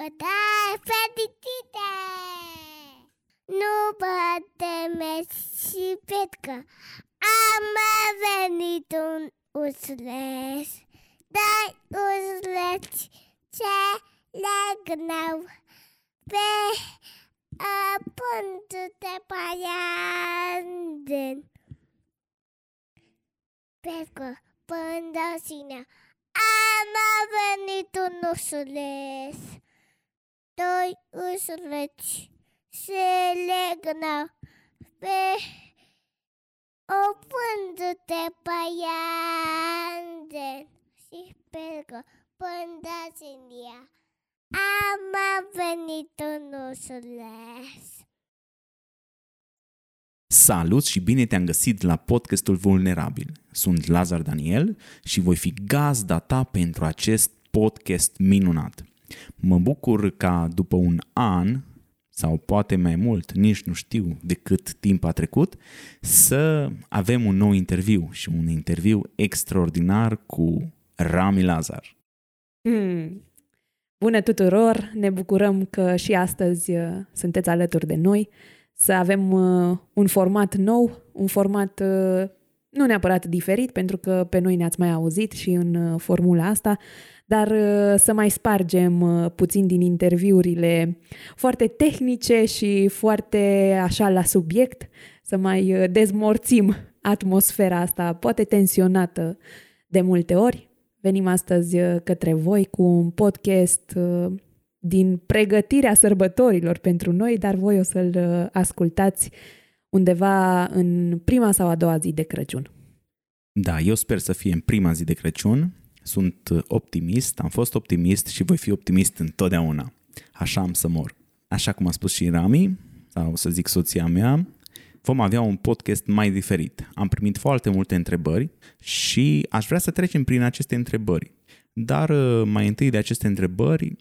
Sărbători fericite! Nu bate și petcă, am venit un usleț, dai usleț ce legnau pe pântul de paianden. Petcă, până sine, am venit un usleț, doi usleți se legnă pe o pânză de paiande și pelcă până în ea. Am venit un ursuleț. Salut și bine te-am găsit la podcastul Vulnerabil. Sunt Lazar Daniel și voi fi gazda ta pentru acest podcast minunat. Mă bucur ca după un an sau poate mai mult, nici nu știu de cât timp a trecut, să avem un nou interviu și un interviu extraordinar cu Rami Lazar. Hmm. Bună tuturor! Ne bucurăm că și astăzi uh, sunteți alături de noi, să avem uh, un format nou, un format uh, nu neapărat diferit, pentru că pe noi ne-ați mai auzit și în formula asta, dar uh, să mai spargem uh, puțin din interviurile foarte tehnice și foarte așa la subiect, să mai uh, dezmorțim atmosfera asta, poate tensionată de multe ori. Venim astăzi către voi cu un podcast din pregătirea sărbătorilor pentru noi, dar voi o să-l ascultați undeva în prima sau a doua zi de Crăciun. Da, eu sper să fie în prima zi de Crăciun sunt optimist, am fost optimist și voi fi optimist întotdeauna. Așa am să mor. Așa cum a spus și Rami, sau să zic soția mea, vom avea un podcast mai diferit. Am primit foarte multe întrebări și aș vrea să trecem prin aceste întrebări. Dar uh, mai întâi de aceste întrebări,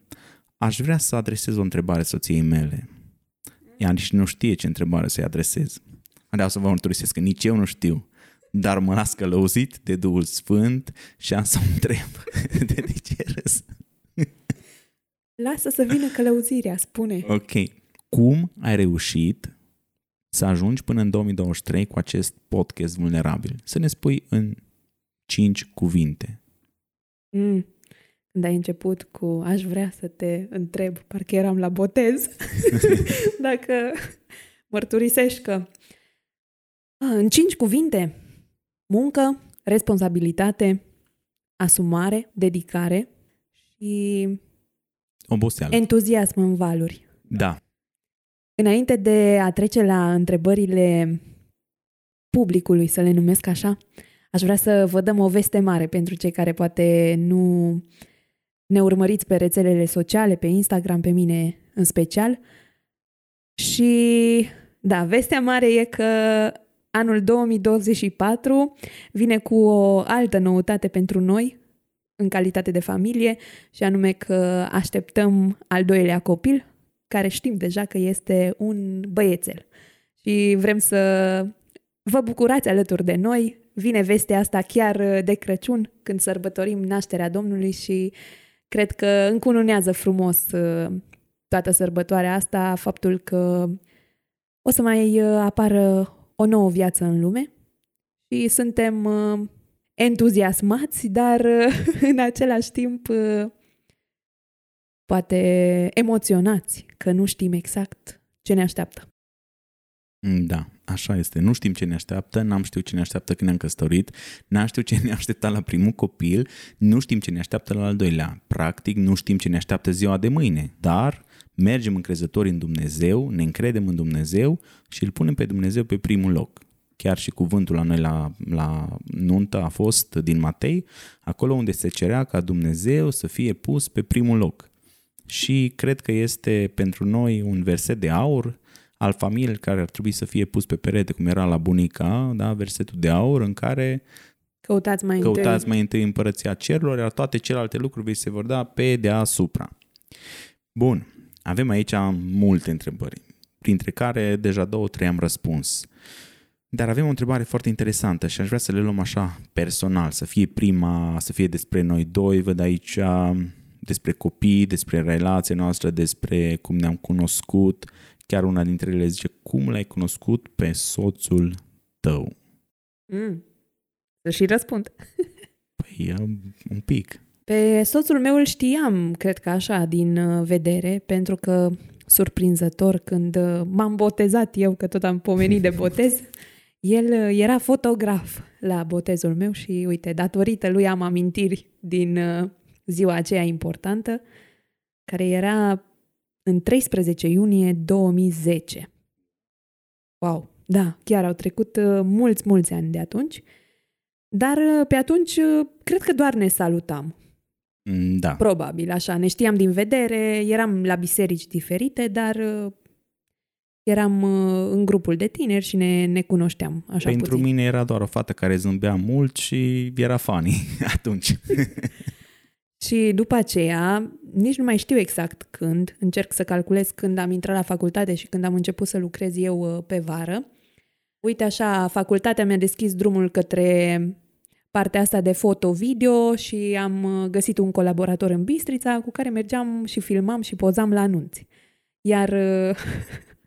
aș vrea să adresez o întrebare soției mele. Ea nici nu știe ce întrebare să-i adresez. Vreau să vă mărturisesc că nici eu nu știu dar mă las călăuzit de Duhul Sfânt și am să întreb de, de ce râs. Lasă să vină călăuzirea, spune. Ok. Cum ai reușit să ajungi până în 2023 cu acest podcast vulnerabil? Să ne spui în cinci cuvinte. Mm. Când ai început cu aș vrea să te întreb, parcă eram la botez, dacă mărturisești că în cinci cuvinte muncă, responsabilitate, asumare, dedicare și Oboseală. entuziasm în valuri. Da. Înainte de a trece la întrebările publicului, să le numesc așa, aș vrea să vă dăm o veste mare pentru cei care poate nu ne urmăriți pe rețelele sociale, pe Instagram, pe mine în special. Și da, vestea mare e că Anul 2024 vine cu o altă noutate pentru noi, în calitate de familie, și anume că așteptăm al doilea copil, care știm deja că este un băiețel. Și vrem să vă bucurați alături de noi. Vine vestea asta chiar de Crăciun, când sărbătorim nașterea Domnului și cred că încununează frumos uh, toată sărbătoarea asta faptul că o să mai uh, apară o nouă viață în lume și suntem uh, entuziasmați, dar uh, în același timp uh, poate emoționați că nu știm exact ce ne așteaptă. Da, așa este. Nu știm ce ne așteaptă, n-am știut ce ne așteaptă când ne-am căsătorit, n-am știut ce ne aștepta la primul copil, nu știm ce ne așteaptă la al doilea. Practic, nu știm ce ne așteaptă ziua de mâine, dar mergem încrezători în Dumnezeu, ne încredem în Dumnezeu și îl punem pe Dumnezeu pe primul loc. Chiar și cuvântul la noi la, la nuntă a fost din Matei, acolo unde se cerea ca Dumnezeu să fie pus pe primul loc. Și cred că este pentru noi un verset de aur al familiei care ar trebui să fie pus pe perete, cum era la bunica, da? versetul de aur în care Căutați mai, căutați întâi. mai întâi împărăția cerurilor, iar toate celelalte lucruri vi se vor da pe deasupra. Bun, avem aici multe întrebări, printre care deja două, trei am răspuns. Dar avem o întrebare foarte interesantă și aș vrea să le luăm așa personal, să fie prima, să fie despre noi doi. Văd aici despre copii, despre relația noastră, despre cum ne-am cunoscut. Chiar una dintre ele zice, cum l-ai cunoscut pe soțul tău? Mm. Să și răspund. Păi, un pic. Pe soțul meu îl știam, cred că așa, din uh, vedere, pentru că, surprinzător, când uh, m-am botezat eu, că tot am pomenit de botez, el uh, era fotograf la botezul meu și, uite, datorită lui am amintiri din ziua aceea importantă, care era în 13 iunie 2010. Wow, da, chiar au trecut mulți, mulți ani de atunci, dar pe atunci cred că doar ne salutam. Mm, da. Probabil, așa. Ne știam din vedere, eram la biserici diferite, dar uh, eram uh, în grupul de tineri și ne, ne cunoșteam așa Pentru puțin. mine era doar o fată care zâmbea mult și era funny atunci. și după aceea, nici nu mai știu exact când, încerc să calculez când am intrat la facultate și când am început să lucrez eu uh, pe vară. Uite așa, facultatea mi-a deschis drumul către partea asta de foto-video și am uh, găsit un colaborator în Bistrița cu care mergeam și filmam și pozam la anunți. Iar uh,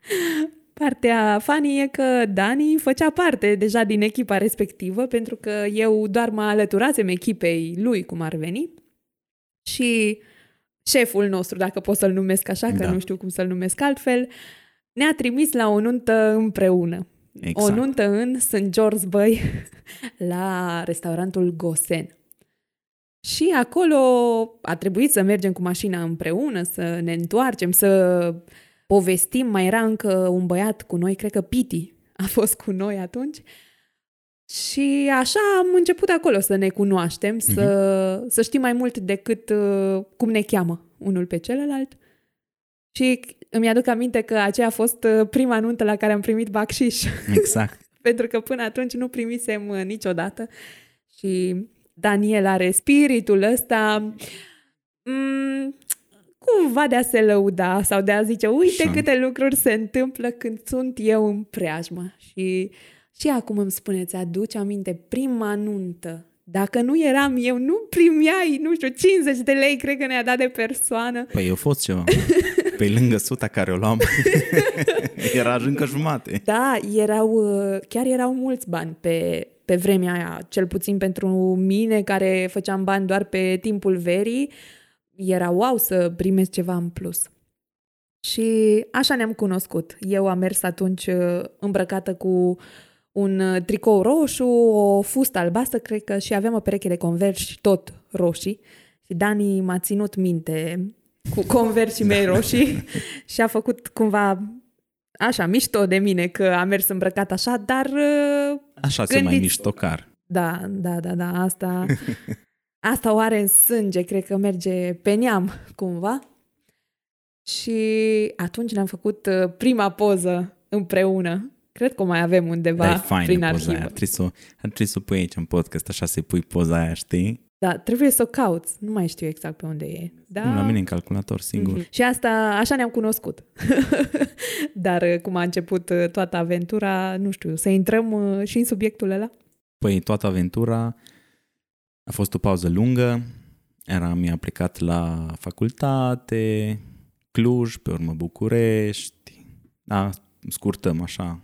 partea funny e că Dani făcea parte deja din echipa respectivă pentru că eu doar mă alăturasem echipei lui, cum ar veni, și șeful nostru, dacă pot să-l numesc așa, că da. nu știu cum să-l numesc altfel, ne-a trimis la o nuntă împreună. Exact. O nuntă în St. George Băi, la restaurantul Gosen. Și acolo a trebuit să mergem cu mașina împreună, să ne întoarcem, să povestim. Mai era încă un băiat cu noi, cred că Piti a fost cu noi atunci. Și așa am început acolo să ne cunoaștem, uh-huh. să, mhm. să știm mai mult decât uh, cum ne cheamă unul pe celălalt. Și îmi aduc aminte că aceea a fost uh, prima nuntă la care am primit bacșiș. Exact. Pentru că până atunci nu primisem uh, niciodată. Și Daniel are spiritul ăsta mm, cumva de a se lăuda sau de a zice uite Așa. câte lucruri se întâmplă când sunt eu în preajmă. Și, și acum îmi spuneți, aduce aminte prima nuntă dacă nu eram eu, nu primeai, nu știu, 50 de lei, cred că ne-a dat de persoană. Păi eu fost ceva. Pe lângă suta care o luam, era încă jumate. Da, erau, uh, chiar erau mulți bani pe, pe vremea aia, cel puțin pentru mine care făceam bani doar pe timpul verii, era wow să primesc ceva în plus. Și așa ne-am cunoscut. Eu am mers atunci uh, îmbrăcată cu un uh, tricou roșu, o fustă albastră, cred că și aveam o pereche de converși tot roșii. Și Dani m-a ținut minte cu conversii mei da. roșii și a făcut cumva așa, mișto de mine că a mers îmbrăcat așa, dar... Uh, așa gândiți... se mai miștocar. Da, da, da, da, asta... Asta o are în sânge, cred că merge pe neam, cumva. Și atunci ne-am făcut uh, prima poză împreună Cred că o mai avem undeva da, faină prin arhivă. Aia. Ar trebui, să, ar trebui să o pui aici în podcast, așa să pui poza aia, știi? Da, trebuie să o cauți. Nu mai știu exact pe unde e. Da? Nu, la mine în calculator, singur. Mm-hmm. Și asta, așa ne-am cunoscut. Dar uh, cum a început uh, toată aventura, nu știu, să intrăm uh, și în subiectul ăla? Păi toată aventura a fost o pauză lungă. Eram, mi-a plecat la facultate, Cluj, pe urmă București. Da, scurtăm așa,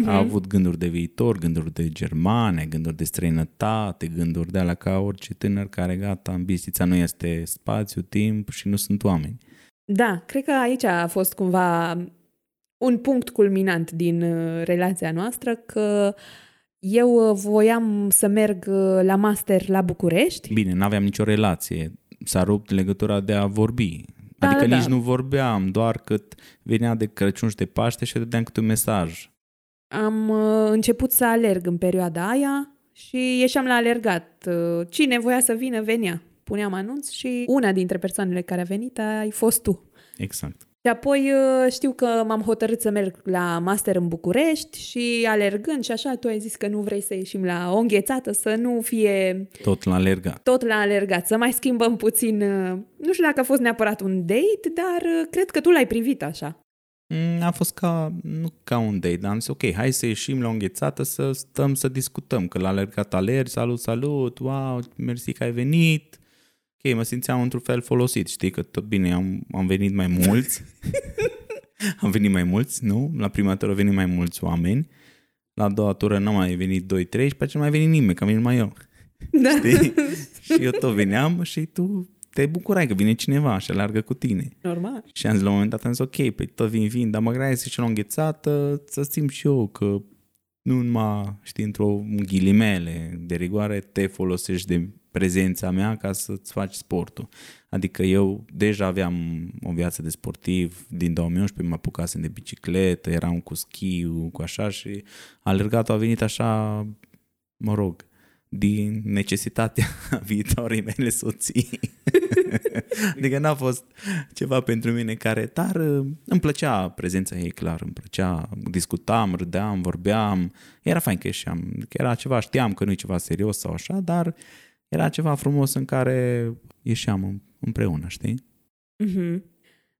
Uh-huh. A avut gânduri de viitor, gânduri de germane, gânduri de străinătate, gânduri de alea ca orice tânăr care gata, ambițița nu este spațiu, timp și nu sunt oameni. Da, cred că aici a fost cumva un punct culminant din uh, relația noastră că eu uh, voiam să merg uh, la master la București. Bine, nu aveam nicio relație. S-a rupt legătura de a vorbi. Da, adică da, nici da. nu vorbeam, doar cât venea de Crăciun și de Paște și dădeam câte un mesaj am uh, început să alerg în perioada aia și ieșeam la alergat. Uh, cine voia să vină, venea. Puneam anunț și una dintre persoanele care a venit ai fost tu. Exact. Și apoi uh, știu că m-am hotărât să merg la master în București și alergând și așa, tu ai zis că nu vrei să ieșim la o înghețată, să nu fie... Tot la alergat. Tot la alergat, să mai schimbăm puțin... Nu știu dacă a fost neapărat un date, dar cred că tu l-ai privit așa. Mm, a fost ca, nu ca un date, dar am zis, ok, hai să ieșim la o înghețată să stăm să discutăm, că l-a alergat alergi, salut, salut, wow, mersi că ai venit, ok, mă simțeam într-un fel folosit, știi, că tot bine, am, am venit mai mulți, am venit mai mulți, nu? La prima tură au venit mai mulți oameni, la a doua tură nu mai venit 2-3 și pe aceea nu mai venit nimeni, că am venit mai eu. Da. Știi? și eu tot veneam și tu te bucurai că vine cineva și alargă cu tine. Normal. Și am zis la un moment dat, am zis, ok, pe tot vin, vin, dar mă grea să și o înghețată, să simt și eu că nu numai, știi, într-o ghilimele de rigoare, te folosești de prezența mea ca să-ți faci sportul. Adică eu deja aveam o viață de sportiv, din 2011 mă apucasem de bicicletă, eram cu schiu, cu așa și alergatul a venit așa, mă rog, din necesitatea viitoarei mele soții. adică n-a fost ceva pentru mine care, dar îmi plăcea prezența ei, clar, îmi plăcea, discutam, râdeam, vorbeam, era fain că ieșeam, că era ceva, știam că nu e ceva serios sau așa, dar era ceva frumos în care ieșeam împreună, știi? Mm-hmm.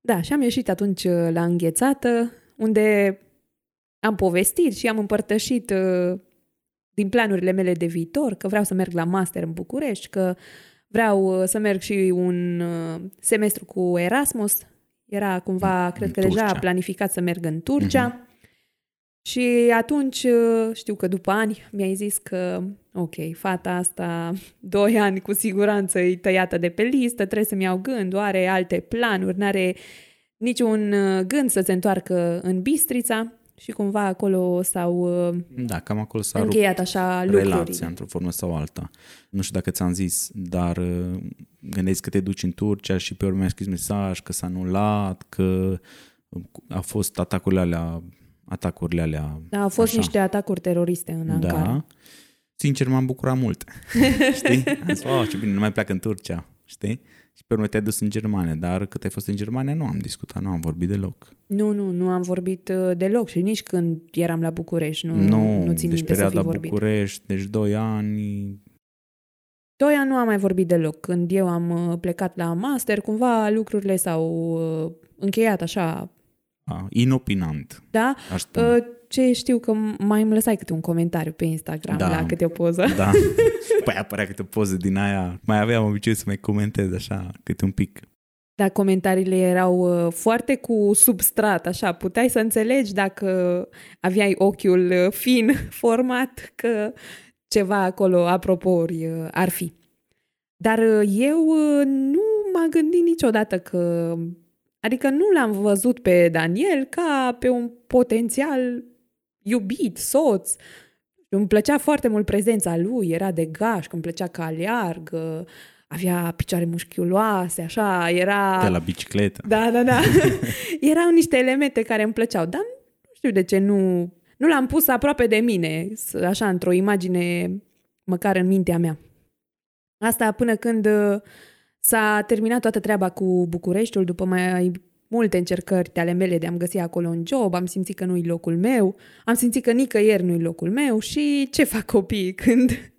Da, și am ieșit atunci uh, la înghețată, unde am povestit și am împărtășit uh, din planurile mele de viitor, că vreau să merg la master în București, că vreau uh, să merg și un uh, semestru cu Erasmus. Era cumva, În cred că Turcia. deja planificat să merg în Turcia. Și atunci uh, știu că după ani mi-ai zis că, ok, fata asta, doi ani cu siguranță e tăiată de pe listă, trebuie să-mi iau gând, are alte planuri, n-are niciun uh, gând să se întoarcă în Bistrița și cumva acolo s-au uh, Da, cam acolo s-a rupt încheiat așa relația lucrurile. într-o formă sau alta. Nu știu dacă ți-am zis, dar uh, gândești că te duci în Turcia și pe urmă mi-a scris mesaj că s-a anulat, că a fost atacurile alea, atacurile alea Da, au fost așa. niște atacuri teroriste în Ankara. Da. Sincer, m-am bucurat mult. știi? Am zis, oh, ce bine, nu mai pleacă în Turcia. Știi? Și pe urmă te-ai dus în Germania. Dar cât ai fost în Germania, nu am discutat, nu am vorbit deloc. Nu, nu, nu am vorbit uh, deloc și nici când eram la București. Nu, nu, nu țin deci minte să fi perioada vorbit. București, deci doi ani, Doi ani nu am mai vorbit deloc. Când eu am uh, plecat la master, cumva lucrurile s-au uh, încheiat așa. a, inopinant, Da? aș spune. Uh, Ce știu că mai îmi lăsai câte un comentariu pe Instagram Da. la câte o poză. Da. Păi apărea câte o poză din aia. Mai aveam obicei să mai comentez așa, câte un pic. Dar comentariile erau uh, foarte cu substrat, așa. Puteai să înțelegi dacă aveai ochiul uh, fin format că ceva acolo, apropouri, uh, ar fi. Dar uh, eu uh, nu m-am gândit niciodată că... Adică nu l-am văzut pe Daniel ca pe un potențial iubit, soț. Îmi plăcea foarte mult prezența lui, era de gașcă, îmi plăcea că aleargă, avea picioare mușchiuloase, așa, era... De la bicicletă. Da, da, da. Erau niște elemente care îmi plăceau, dar nu știu de ce nu... Nu l-am pus aproape de mine, s- așa, într-o imagine, măcar în mintea mea. Asta până când uh, s-a terminat toată treaba cu Bucureștiul, după mai multe încercări de ale mele de a-mi găsi acolo un job, am simțit că nu-i locul meu, am simțit că nicăieri nu-i locul meu și ce fac copiii când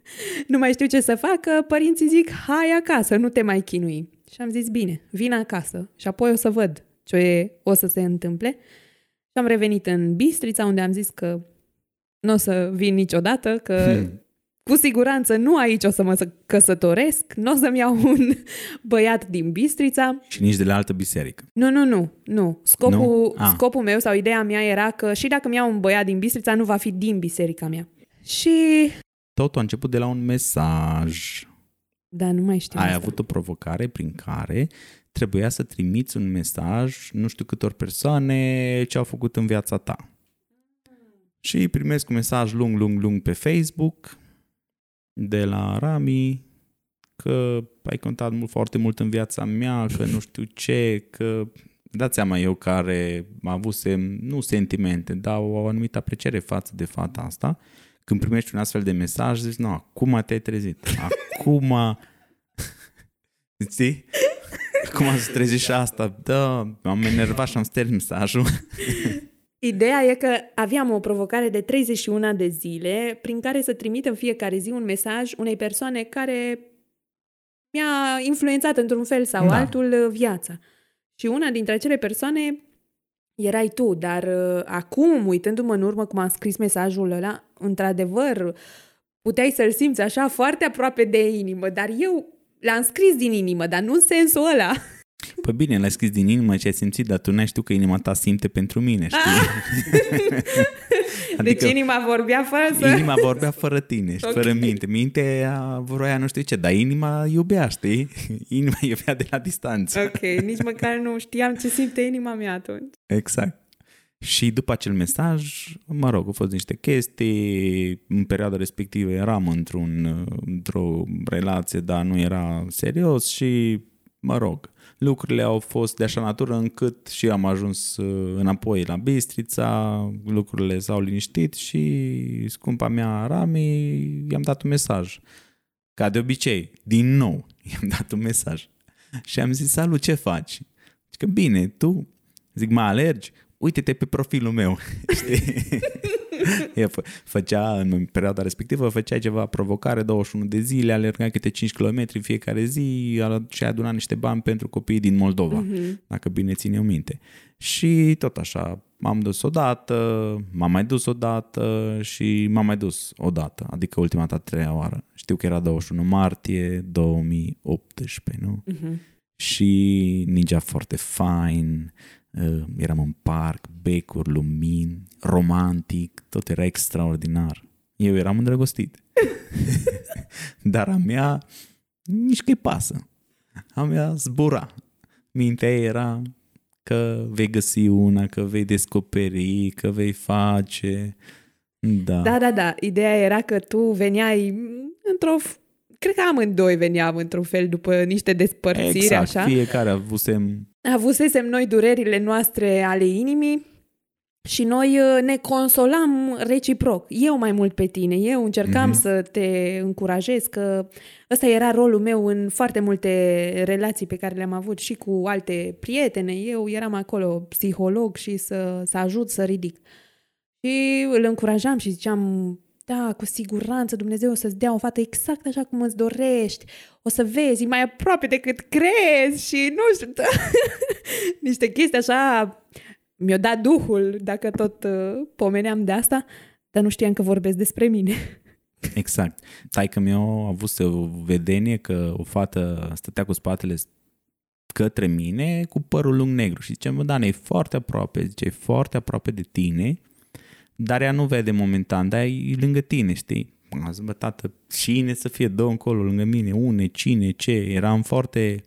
nu mai știu ce să facă, părinții zic, hai acasă, nu te mai chinui. Și am zis, bine, vin acasă și apoi o să văd ce o să se întâmple. Și am revenit în Bistrița, unde am zis că nu o să vin niciodată, că Hmm. cu siguranță nu aici o să mă căsătoresc, nu o să-mi iau un băiat din Bistrița. Și nici de la altă biserică. Nu, nu, nu, nu. Scopul, Nu? Ah. scopul meu sau ideea mea era că și dacă mi iau un băiat din Bistrița, nu va fi din biserica mea. Și... Totul a început de la un mesaj. Da, nu mai știu Ai asta. avut o provocare prin care trebuia să trimiți un mesaj, nu știu câtor persoane, ce au făcut în viața ta. Și primesc un mesaj lung, lung, lung pe Facebook de la Rami că ai contat mult, foarte mult în viața mea, că nu știu ce, că dați seama eu care avusem, nu sentimente, dar o anumită apreciere față de fata asta, când primești un astfel de mesaj, zici, nu, acum te-ai trezit. Acum... Știi? Acum să trezi și asta. Da, m-am enervat și am sters mesajul. Ideea e că aveam o provocare de 31 de zile prin care să trimit în fiecare zi un mesaj unei persoane care mi-a influențat într-un fel sau Da. altul viața. Și una dintre acele persoane erai tu, dar uh, acum, uitându-mă în urmă cum am scris mesajul ăla, într-adevăr, puteai să-l simți așa foarte aproape de inimă, dar eu l-am scris din inimă, dar nu în sensul ăla. Păi bine, l-ai scris din inimă ce ai simțit, dar tu n-ai știut că inima ta simte pentru mine, știi? Adică deci inima vorbea fără să... Inima vorbea fără tine și okay. fără minte. Mintea vroia nu știu ce, dar inima iubea, știi? Inima iubea de la distanță. Ok, nici măcar nu știam ce simte inima mea atunci. Exact. Și după acel mesaj, mă rog, au fost niște chestii, în perioada respectivă eram într-un, într-o relație, dar nu era serios și, mă rog, lucrurile au fost de așa natură încât și am ajuns uh, înapoi la Bistrița, lucrurile s-au liniștit și scumpa mea Rami i-am dat un mesaj. Ca de obicei, din nou, i-am dat un mesaj. Și am zis, salut, ce faci? Zic că bine, tu? Zic, mă alergi? Uite-te pe profilul meu, știi? Ea fă, făcea, în perioada respectivă, făcea ceva provocare, 21 de zile, alerga câte 5 km fiecare zi și aduna niște bani pentru copiii din Moldova, uh-huh. dacă bine ține eu minte. Și tot așa, m-am dus odată, m-am mai dus odată și m-am mai dus odată, adică ultima dată a treia oară. Știu că era 21 martie 2018, nu? Uh-huh. Și ningea foarte fain, uh, eram în parc, becuri, lumini, romantic, tot era extraordinar. Eu eram îndrăgostit. Dar a mea nici că-i pasă. A mea zbura. Mintea era că vei găsi una, că vei descoperi, că vei face. Da. Da, da, da. Ideea era că tu veneai într-o cred că amândoi veneam într-un fel după niște despărțiri, exact, așa. fiecare avusem... Avusesem noi durerile noastre ale inimii și noi uh, ne consolam reciproc. Eu mai mult pe tine, eu încercam mm-hmm. să te încurajez, că ăsta era rolul meu în foarte multe relații pe care le-am avut și cu alte prietene. Eu eram acolo psiholog și să, să ajut să ridic. Și îl încurajam și ziceam, da, cu siguranță Dumnezeu o să-ți dea o fată exact așa cum îți dorești. O să vezi, mai aproape decât crezi și nu știu, da. niște chestii așa mi-o dat Duhul dacă tot uh, pomeneam de asta, dar nu știam că vorbesc despre mine. Exact. că mi-a avut o vedenie că o fată stătea cu spatele către mine cu părul lung negru și zice, mă, Dan, e foarte aproape, zice, e foarte aproape de tine, dar ea nu vede momentan, dar e lângă tine, știi? Am zis, bă, tată, cine să fie, dă încolo lângă mine, une, cine, ce, eram foarte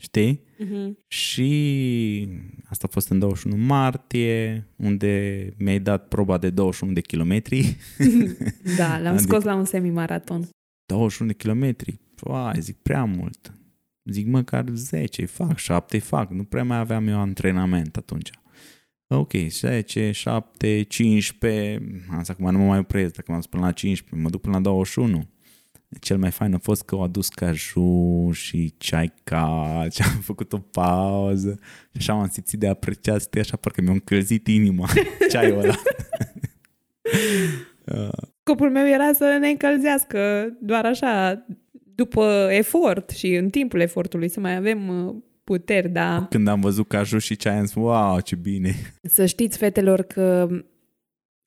știi? Uh-huh. Și asta a fost în 21 martie, unde mi-ai dat proba de 21 de kilometri. da, l-am adică scos la un semimaraton. 21 de kilometri? Păi, zic, prea mult. Zic, măcar 10 fac, 7 fac. Nu prea mai aveam eu antrenament atunci. Ok, 10, 7, 15, asta acum nu mă mai opresc, dacă m-am dus până la 15, mă duc până la 21 cel mai fain a fost că au adus caju și ceai cald și am făcut o pauză și așa m-am simțit de apreciat, stai așa parcă mi-a încălzit inima ceaiul ăla. Scopul meu era să ne încălzească doar așa, după efort și în timpul efortului, să mai avem uh, puteri, da. Când am văzut caju și ceai, am zis, wow, ce bine. Să știți, fetelor, că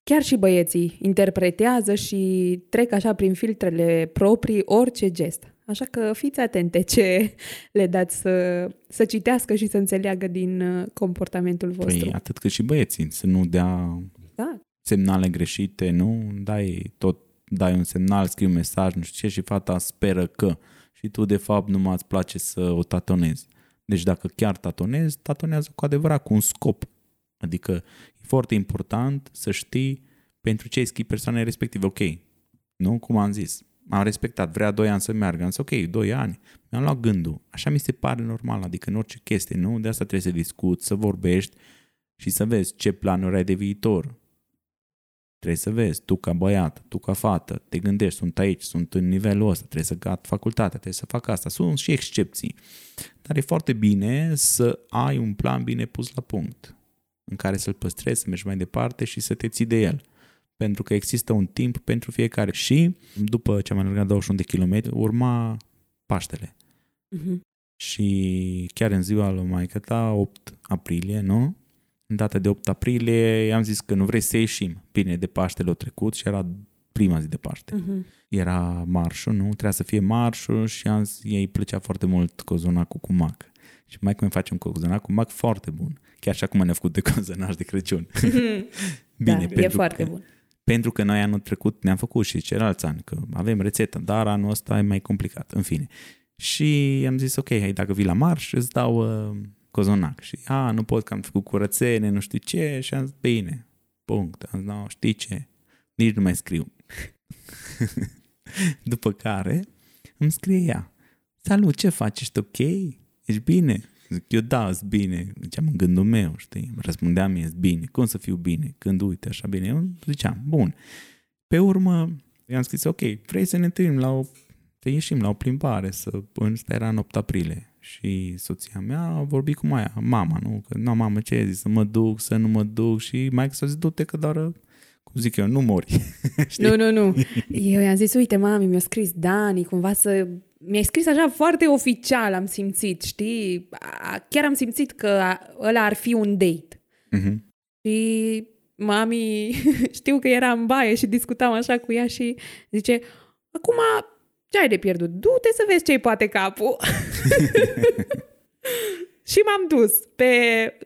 Chiar și băieții interpretează și trec așa prin filtrele proprii orice gest. Așa că fiți atente ce le dați să, să citească și să înțeleagă din uh, comportamentul păi, vostru. Păi atât cât și băieții, să nu dea da. semnale greșite, nu? Dai tot, dai un semnal, scrii un mesaj, nu știu ce, și fata speră că. Și tu, de fapt, nu mai îți place să o tatonezi. Deci dacă chiar tatonezi, tatonează cu adevărat, cu un scop. Adică e foarte important să știi pentru ce schimbi persoanele respective. Ok, nu? Cum am zis. Am respectat, vrea 2 ani să meargă, însă ok, 2 ani. Mi-am luat gândul. Așa mi se pare normal, adică în orice chestie, nu? De asta trebuie să discuți, să vorbești și să vezi ce planuri ai de viitor. Trebuie să vezi, tu ca băiat, tu ca fată, te gândești, sunt aici, sunt în nivelul ăsta, trebuie să gat facultatea, trebuie să fac asta. Sunt și excepții. Dar e foarte bine să ai un plan bine pus la punct în care să-l păstrezi, să mergi mai departe și să te ții de el. Pentru că există un timp pentru fiecare. Și după ce am alergat 21 de kilometri, urma Paștele. Uh-huh. Și chiar în ziua lui Maică ta, 8 aprilie, nu? În data de 8 aprilie, i-am zis că nu vrei să ieșim. Bine, de Paștele o trecut și era prima zi de Paște. Mhm. Era marșul, nu? Trebuia să fie marșul și am zis, ei plăcea foarte mult cozonacul cu mac. Și mai cum face un cozonac cu mac foarte bun. Chiar și acum ne-a făcut de cozonac de Crăciun. Bine, da, e foarte că, bun. Pentru că noi anul trecut ne-am făcut și celălalt an, că avem rețetă, dar anul ăsta e mai complicat, în fine. Și am zis, ok, hai, dacă vii la marș, îți dau uh, cozonac. Și, a, nu pot că am făcut curățenie, nu știu ce, și am zis, bine, punct. Am zis, no, știi ce, nici nu mai scriu. După care îmi scrie ea, salut, ce faci, ești ok? Ești bine? Zic, eu da, sunt bine. Ziceam în gândul meu, știi? Răspundeam mie, bine. Cum să fiu bine? Când uite așa bine. Eu ziceam, bun. Pe urmă, i-am scris, ok, vrei să ne întâlnim la o... să ieșim la o plimbare, să... Ăsta era în 8 aprilie. Și soția mea a vorbit cu Maia, mama, nu? Că, nu, mamă, ce ai zis? Să mă duc, să nu mă duc? Și mai s-a zis, du-te că doar, cum zic eu, nu mori. Știi? Nu, nu, nu. Eu i-am zis, uite, mami, mi-a scris Dani, cumva să... Mi-ai scris așa foarte oficial, am simțit, știi? A- Chiar am simțit că a- ăla ar fi un date. Mhm. Și mami, știu că era în baie și discutam așa cu ea și zice, acum ce ai de pierdut? Du-te să vezi ce-i poate capul. și m-am dus pe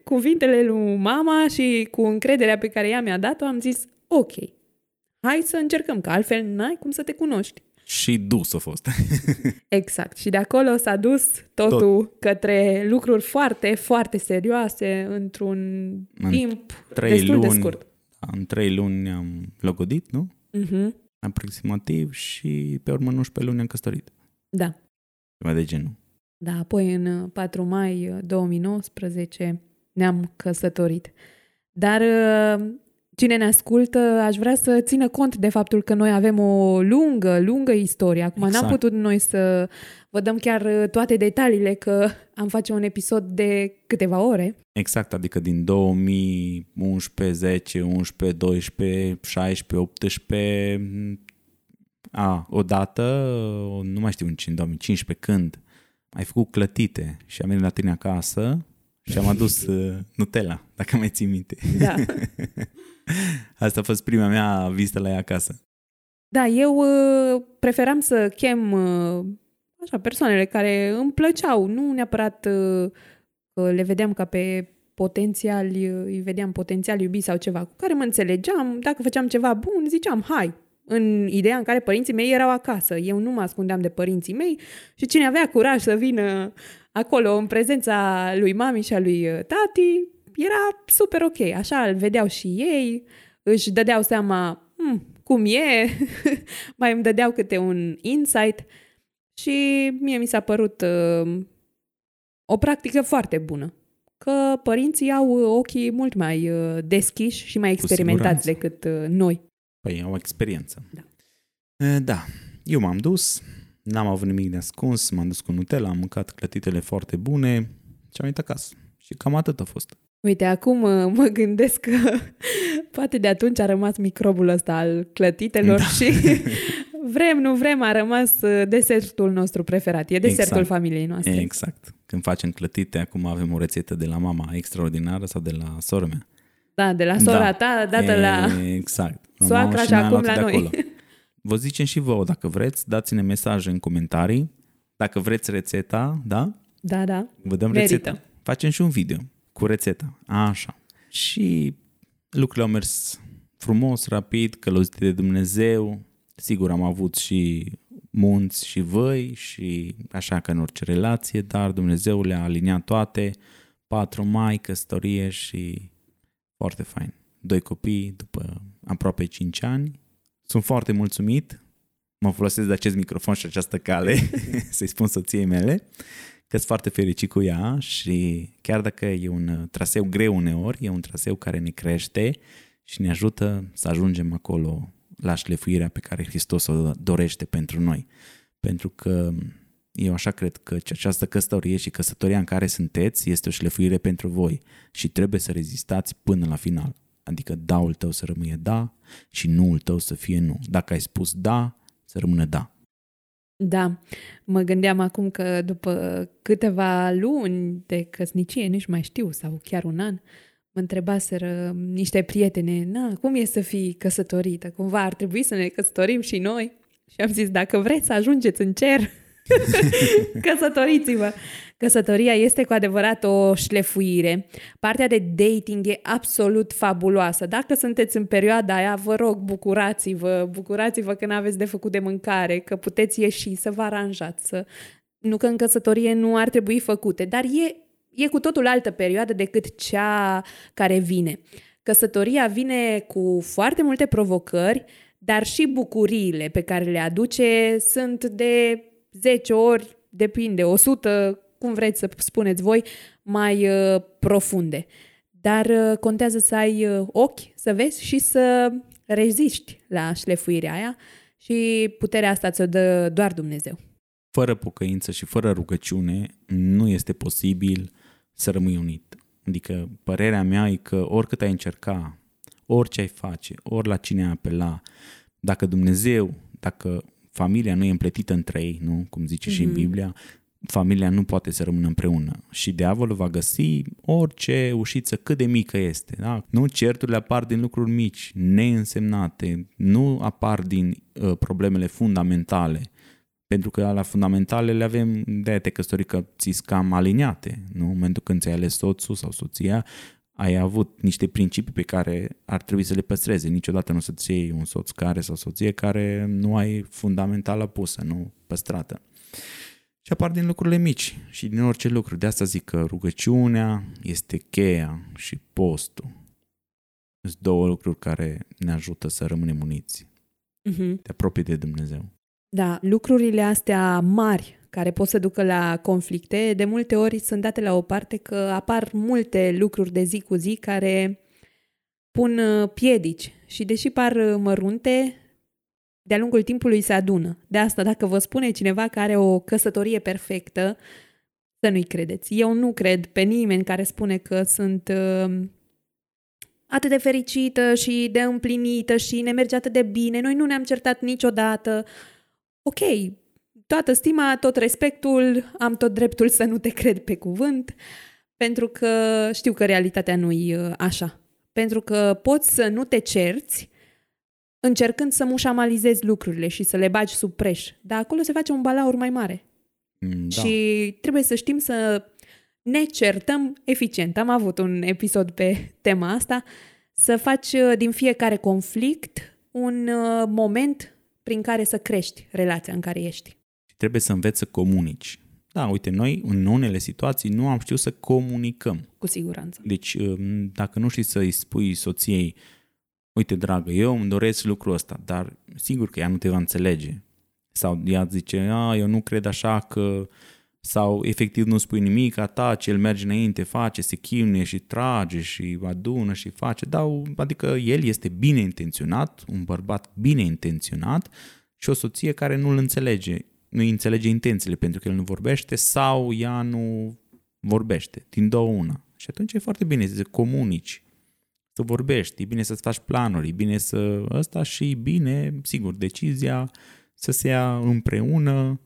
cuvintele lui mama și cu încrederea pe care ea mi-a dat-o, am zis, ok, hai să încercăm, că altfel n-ai cum să te cunoști. Și dus a fost. Exact. Și de acolo s-a dus totul Tot. către lucruri foarte, foarte serioase într-un În timp trei destul de luni. scurt. În trei luni ne-am logodit, nu? Uh-huh. Aproximativ și pe urmă în 11 luni ne-am căsătorit. Da. Ceva de genul. Da, apoi în uh, 4 mai uh, 2019 ne-am căsătorit. Dar uh, cine ne ascultă, aș vrea să țină cont de faptul că noi avem o lungă, lungă istorie. Acum Exact. n-am putut noi să vă dăm chiar uh, toate detaliile, că am face un episod de câteva ore. Exact, adică din 2011, 10, 11, 12, 16, 18, a, odată, nu mai știu în ce, în 2015, când ai făcut clătite și am venit la tine acasă și am adus uh, Nutella, dacă mai ții minte. Da. Asta a fost prima mea vizită la ea acasă. Da, eu uh, preferam să chem uh, așa, persoanele care îmi plăceau, nu neapărat uh, că le vedeam ca pe potențiali, uh, îi vedeam potențial iubiți sau ceva, cu care mă înțelegeam, dacă făceam ceva bun, ziceam, hai, în ideea în care părinții mei erau acasă. Eu nu mă ascundeam de părinții mei și cine avea curaj să vină acolo în prezența lui mami și a lui uh, tati, era super ok. Așa îl vedeau și ei, își dădeau seama hmm, cum e, mai îmi dădeau câte un insight și mie mi s-a părut uh, o practică foarte bună. Că părinții au ochii mult mai uh, deschiși și mai experimentați siguranță. decât uh, noi. Păi, au experiență. Da. E, Da, eu m-am dus, n-am avut nimic de ascuns, m-am dus cu Nutella, am mâncat clătitele foarte bune și am venit acasă. Și cam atât a fost. Uite, acum uh, mă gândesc că poate de atunci a rămas microbul ăsta al clătitelor Da. și vrem, nu vrem, a rămas uh, desertul nostru preferat. E desertul Exact. familiei noastre. Exact. Când facem clătite, acum avem o rețetă de la mama extraordinară sau de la sora mea. Da, de la sora Da. ta, dată la... Exact. La soacra mama și ne-a acum luat la de noi. acolo. Vă zicem și vouă, dacă vreți, dați-ne mesaje în comentarii. Dacă vreți rețeta, da? Da, da. Vă dăm Merită. rețeta. Facem și un video cu rețeta. Așa. Și lucrurile au mers frumos, rapid, călăuzite de Dumnezeu. Sigur, am avut și munți și văi și așa ca în orice relație, dar Dumnezeu le-a aliniat toate. 4 mai, căsătorie și foarte fain. Doi copii după aproape 5 ani. Sunt foarte mulțumit. Mă folosesc de acest microfon și această cale să-i spun soției mele că sunt foarte fericit cu ea și chiar dacă e un uh, traseu greu uneori, e un traseu care ne crește și ne ajută să ajungem acolo la șlefuirea pe care Hristos o dorește pentru noi. Pentru că eu așa cred că această căsătorie și căsătoria în care sunteți este o șlefuire pentru voi și trebuie să rezistați până la final. Adică daul tău să rămâie da și nuul tău să fie nu. Dacă ai spus da, să rămână da. Da, mă gândeam acum că după câteva luni de căsnicie, nici mai știu, sau chiar un an, mă întrebaseră niște prietene, na, cum e să fii căsătorită? Cumva ar trebui să ne căsătorim și noi? Și am zis, dacă vreți să ajungeți în cer, căsătoriți-vă. Căsătoria este cu adevărat o șlefuire. Partea de dating e absolut fabuloasă. Dacă sunteți în perioada aia, vă rog, bucurați-vă, bucurați-vă că nu aveți de făcut de mâncare, că puteți ieși, să vă aranjați, să... Nu că în căsătorie nu ar trebui făcute, dar e, e cu totul altă perioadă decât cea care vine. Căsătoria vine cu foarte multe provocări, dar și bucuriile pe care le aduce sunt de 10 ori, depinde, 100, cum vreți să spuneți voi, mai uh, profunde. Dar uh, contează să ai uh, ochi, să vezi și să reziști la șlefuirea aia și puterea asta ți-o dă doar Dumnezeu. Fără pocăință și fără rugăciune nu este posibil să rămâi unit. Adică părerea mea e că oricât ai încerca, orice ai face, ori la cine ai apela, dacă Dumnezeu, dacă familia nu e împletită între ei, nu? Cum zice mm-hmm. și în mhm. Biblia, familia nu poate să rămână împreună și diavolul va găsi orice ușiță cât de mică este. Da? Nu certurile apar din lucruri mici, neînsemnate, nu apar din uh, problemele fundamentale, pentru că la fundamentale le avem de te căsători că ți cam aliniate. Nu? În momentul când ți-ai ales soțul sau soția, ai avut niște principii pe care ar trebui să le păstreze. Niciodată nu să-ți iei un soț care sau soție care nu ai fundamentală pusă, nu păstrată. Și apar din lucrurile mici și din orice lucru. De asta zic că rugăciunea este cheia și postul. Sunt două lucruri care ne ajută să rămânem uniți. Uh-huh. Te apropii de Dumnezeu. Da, lucrurile astea mari care pot să ducă la conflicte, de multe ori sunt date la o parte că apar multe lucruri de zi cu zi care pun uh, piedici și deși par uh, mărunte, de-a lungul timpului se adună. De asta, dacă vă spune cineva că are o căsătorie perfectă, să nu-i credeți. Eu nu cred pe nimeni care spune că sunt uh, atât de fericită și de împlinită și ne merge atât de bine, noi nu ne-am certat niciodată. Ok, toată stima, tot respectul, am tot dreptul să nu te cred pe cuvânt, pentru că știu că realitatea nu e uh, așa. Pentru că poți să nu te cerți încercând să mușamalizezi lucrurile și să le bagi sub preș. Dar acolo se face un balaur mai mare. Mm, da. Și trebuie să știm să ne certăm eficient. Am avut un episod pe tema asta, să faci uh, din fiecare conflict un uh, moment prin care să crești relația în care ești trebuie să înveți să comunici. Da, uite, noi în unele situații nu am știut să comunicăm. Cu siguranță. Deci, um, dacă nu știi să-i spui soției, uite, dragă, eu îmi doresc lucrul ăsta, dar sigur că ea nu te va înțelege. Sau ea zice, a, eu nu cred așa că... Sau efectiv nu spui nimic, a ta, el merge înainte, face, se chinuie și trage și adună și face. Da, adică el este bine intenționat, un bărbat bine intenționat și o soție care nu-l înțelege nu înțelege intențiile pentru că el nu vorbește sau ea nu vorbește. Din două una. Și atunci e foarte bine să comunici, să vorbești, e bine să-ți faci planuri, e bine să ăsta și bine, sigur, decizia să se ia împreună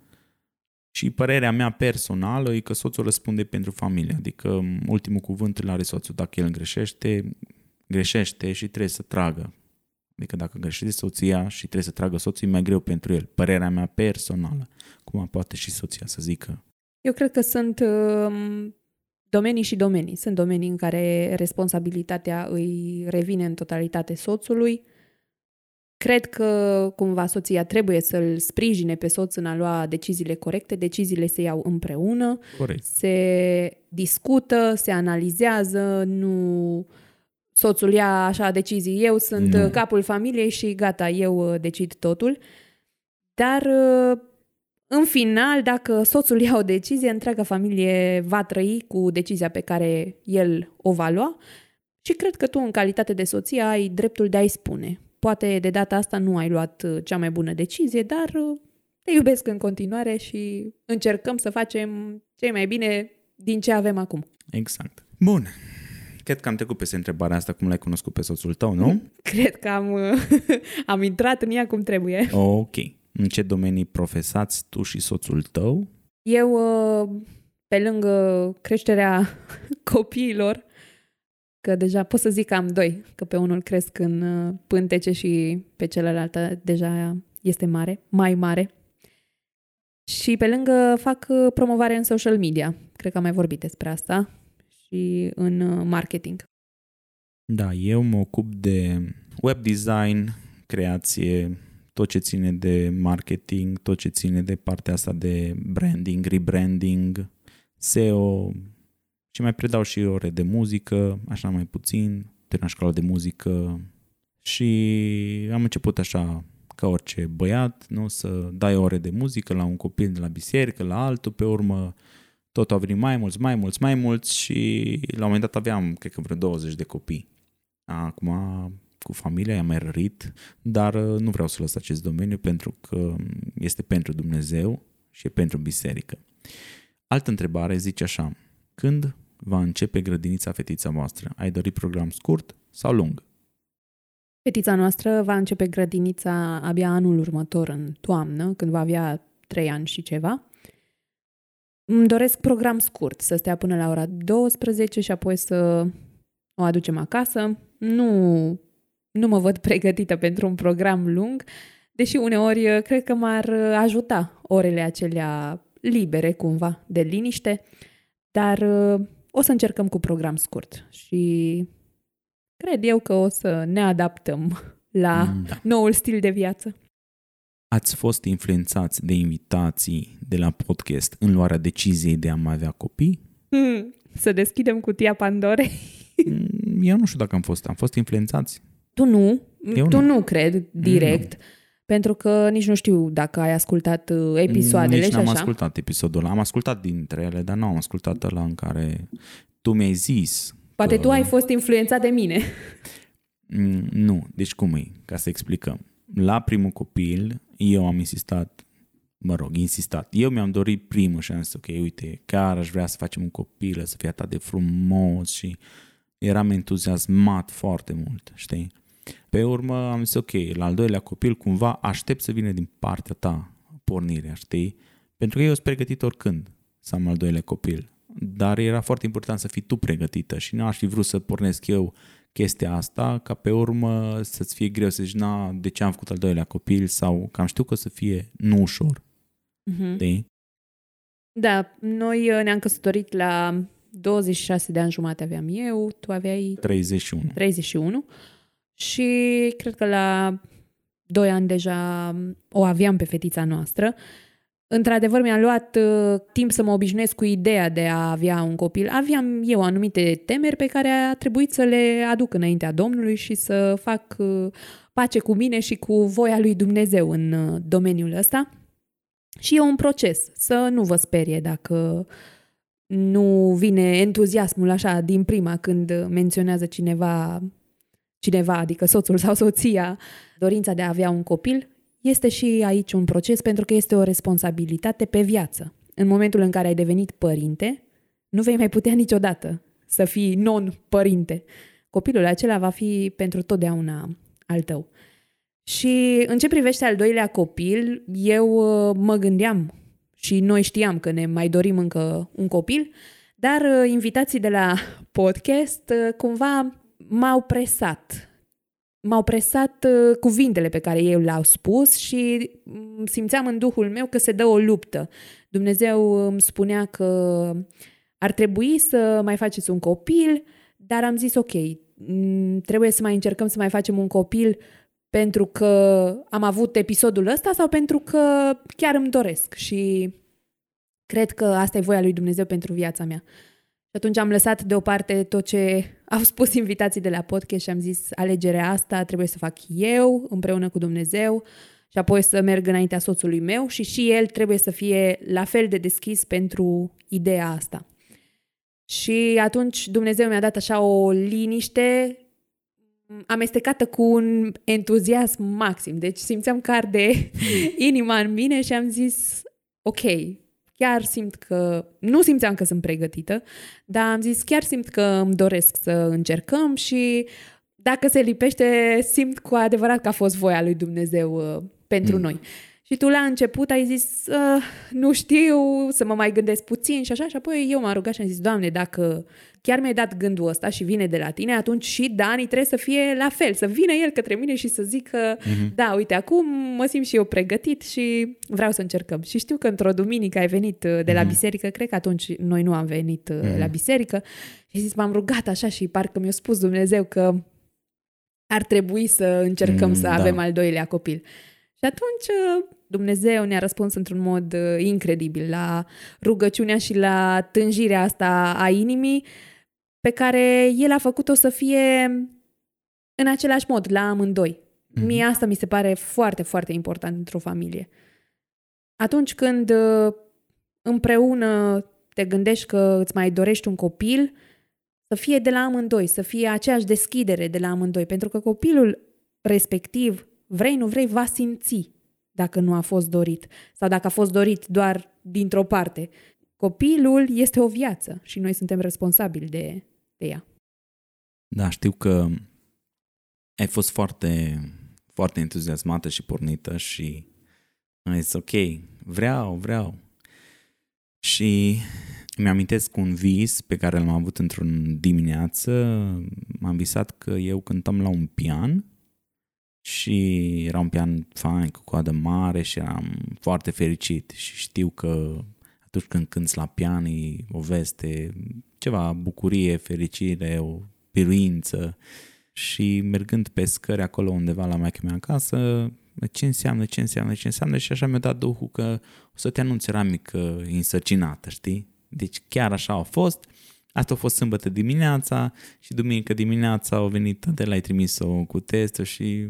și părerea mea personală e că soțul răspunde pentru familie, adică ultimul cuvânt îl are soțul. Dacă el greșește, greșește și trebuie să tragă Adică dacă greșește soția și trebuie să tragă soțul, e mai greu pentru el. Părerea mea personală. Cum poate și soția să zică? Eu cred că sunt uh, domenii și domenii. Sunt domenii în care responsabilitatea îi revine în totalitate soțului. Cred că cumva soția trebuie să-l sprijine pe soț în a lua deciziile corecte. Deciziile se iau împreună, Corect. se discută, se analizează, nu soțul ia așa decizii. Eu sunt nu. capul familiei și gata, eu uh, decid totul. Dar uh, în final, dacă soțul ia o decizie, întreaga familie va trăi cu decizia pe care el o va lua și cred că tu, în calitate de soție, ai dreptul de a-i spune. Poate de data asta nu ai luat uh, cea mai bună decizie, dar te iubesc în continuare și încercăm să facem ce mai bine din ce avem acum. Exact. Bun. Cred că am trecut peste întrebarea asta, cum l-ai cunoscut pe soțul tău, nu? Cred că am, am intrat în ea cum trebuie. Ok. În ce domenii profesați tu și soțul tău? Eu, pe lângă creșterea copiilor, că deja pot să zic că am doi, că pe unul cresc în uh, pântece și pe celălalt deja este mare, mai mare. Și pe lângă fac uh, promovare în social media. Cred că am mai vorbit despre asta și în uh, marketing. Da, eu mă ocup de web design, creație, tot ce ține de marketing, tot ce ține de partea asta de branding, rebranding, SEO și mai predau și ore de muzică, așa mai puțin, terminat școala de muzică și am început așa ca orice băiat, nu? să dai ore de muzică la un copil de la biserică, la altul, pe urmă tot au venit mai mulți, mai mulți, mai mulți și la un moment dat aveam, cred că vreo 20 de copii. Acum cu familia i-am mai rărit, dar uh, nu vreau să lăs acest domeniu pentru că este pentru Dumnezeu și e pentru biserică. Altă întrebare zice așa, când va începe grădinița fetița voastră? Ai dorit program scurt sau lung? Fetița noastră va începe grădinița abia anul următor, în toamnă, când va avea trei ani și ceva. Îmi doresc program scurt, să stea până la ora 12 și apoi să o aducem acasă. Nu, nu mă văd pregătită pentru un program lung, deși uneori uh, cred că m-ar uh, ajuta orele acelea libere cumva, de liniște, dar uh, o să încercăm cu program scurt și cred eu că o să ne adaptăm la mm, da. noul stil de viață. Ați fost influențați de invitații de la podcast în luarea deciziei de a mai avea copii? Mm, să deschidem cutia Pandorei? Mm, eu nu știu dacă am fost. Am fost influențați? Tu nu. Eu tu nu, nu cred direct. Nu. Pentru că nici nu știu dacă ai ascultat uh, episoadele nici și n-am așa. ascultat episodul ăla. Am ascultat dintre ele, dar nu am ascultat ăla în care tu mi-ai zis Poate că... tu ai fost influențat de mine. Mm, nu. Deci cum e? Ca să explicăm. La primul copil, eu am insistat, mă rog, insistat. Eu mi-am dorit primul și am zis, ok, uite, chiar aș vrea să facem un copil, să fie atât de frumos și eram entuziasmat foarte mult, știi? Pe urmă am zis, ok, la al doilea copil cumva aștept să vină din partea ta pornirea, știi? Pentru că eu sunt pregătit oricând să am al doilea copil. Dar era foarte important să fii tu pregătită și nu aș fi vrut să pornesc eu chestia asta, ca pe urmă să-ți fie greu să zici, na, de ce am făcut al doilea copil sau că am știu că o să fie nu ușor. Uh-huh. De? Da, noi uh, ne-am căsătorit la 26 de ani jumate aveam eu, tu aveai... 31. 31 și cred că la 2 ani deja o aveam pe fetița noastră. Într-adevăr, mi-a luat uh, timp să mă obișnuiesc cu ideea de a avea un copil. Aveam eu anumite temeri pe care a trebuit să le aduc înaintea Domnului și să fac uh, pace cu mine și cu voia lui Dumnezeu în uh, domeniul ăsta. Și e un proces, să nu vă sperie dacă nu vine entuziasmul așa din prima când menționează cineva, cineva, adică soțul sau soția, dorința de a avea un copil. Este și aici un proces pentru că este o responsabilitate pe viață. În momentul în care ai devenit părinte, nu vei mai putea niciodată să fii non-părinte. Copilul acela va fi pentru totdeauna al tău. Și în ce privește al doilea copil, eu uh, mă gândeam și noi știam că ne mai dorim încă un copil, dar uh, invitații de la podcast uh, cumva m-au presat m-au presat uh, cuvintele pe care ei le-au spus și mm, simțeam în duhul meu că se dă o luptă. Dumnezeu îmi spunea că ar trebui să mai faceți un copil, dar am zis ok, mm, trebuie să mai încercăm să mai facem un copil pentru că am avut episodul ăsta sau pentru că chiar îmi doresc și cred că asta e voia lui Dumnezeu pentru viața mea. Și atunci am lăsat deoparte tot ce au spus invitații de la podcast și am zis alegerea asta trebuie să fac eu împreună cu Dumnezeu și apoi să merg înaintea soțului meu și și el trebuie să fie la fel de deschis pentru ideea asta. Și atunci Dumnezeu mi-a dat așa o liniște amestecată cu un entuziasm maxim. Deci simțeam că arde inima în mine și am zis, ok, chiar simt că, nu simțeam că sunt pregătită, dar am zis chiar simt că îmi doresc să încercăm și dacă se lipește, simt cu adevărat că a fost voia lui Dumnezeu uh, pentru mm. noi. Și tu la început ai zis, uh, nu știu, să mă mai gândesc puțin și așa, și apoi eu m-am rugat și am zis, Doamne, dacă chiar mi-ai dat gândul ăsta și vine de la tine, atunci și Dani trebuie să fie la fel, să vină el către mine și să zică, uh-huh. da, uite, acum mă simt și eu pregătit și vreau să încercăm. Și știu că într-o duminică ai venit uh, de la uh-huh. biserică, cred că atunci noi nu am venit uh-huh. la biserică și zis, m-am rugat așa și parcă mi-a spus Dumnezeu că ar trebui să încercăm mm, să da. avem al doilea copil. Și atunci uh, Dumnezeu ne-a răspuns într-un mod uh, incredibil la rugăciunea și la tânjirea asta a inimii pe care El a făcut-o să fie în același mod, la amândoi. Mm-hmm. Mie asta mi se pare foarte, foarte important într-o familie. Atunci când uh, împreună te gândești că îți mai dorești un copil, să fie de la amândoi, să fie aceeași deschidere de la amândoi, pentru că copilul respectiv, vrei, nu vrei, va simți dacă nu a fost dorit sau dacă a fost dorit doar dintr-o parte. Copilul este o viață și noi suntem responsabili de, de ea. Da, știu că ai fost foarte, foarte entuziasmată și pornită și ai zis, ok, vreau, vreau. Și mi-amintesc un vis pe care l-am avut într-un dimineață. M-am visat că eu cântam la un pian și era un pian fain cu coadă mare și eram foarte fericit și știu că atunci când cânți la pian e o veste, ceva bucurie, fericire, o biruință și mergând pe scări acolo undeva la maică mea acasă, ce înseamnă, ce înseamnă, ce înseamnă și așa mi-a dat Duhul că o să te anunț era mică însărcinată, știi? Deci chiar așa a fost. Asta a fost sâmbătă dimineața și duminică dimineața au venit de la ai trimis-o cu testul și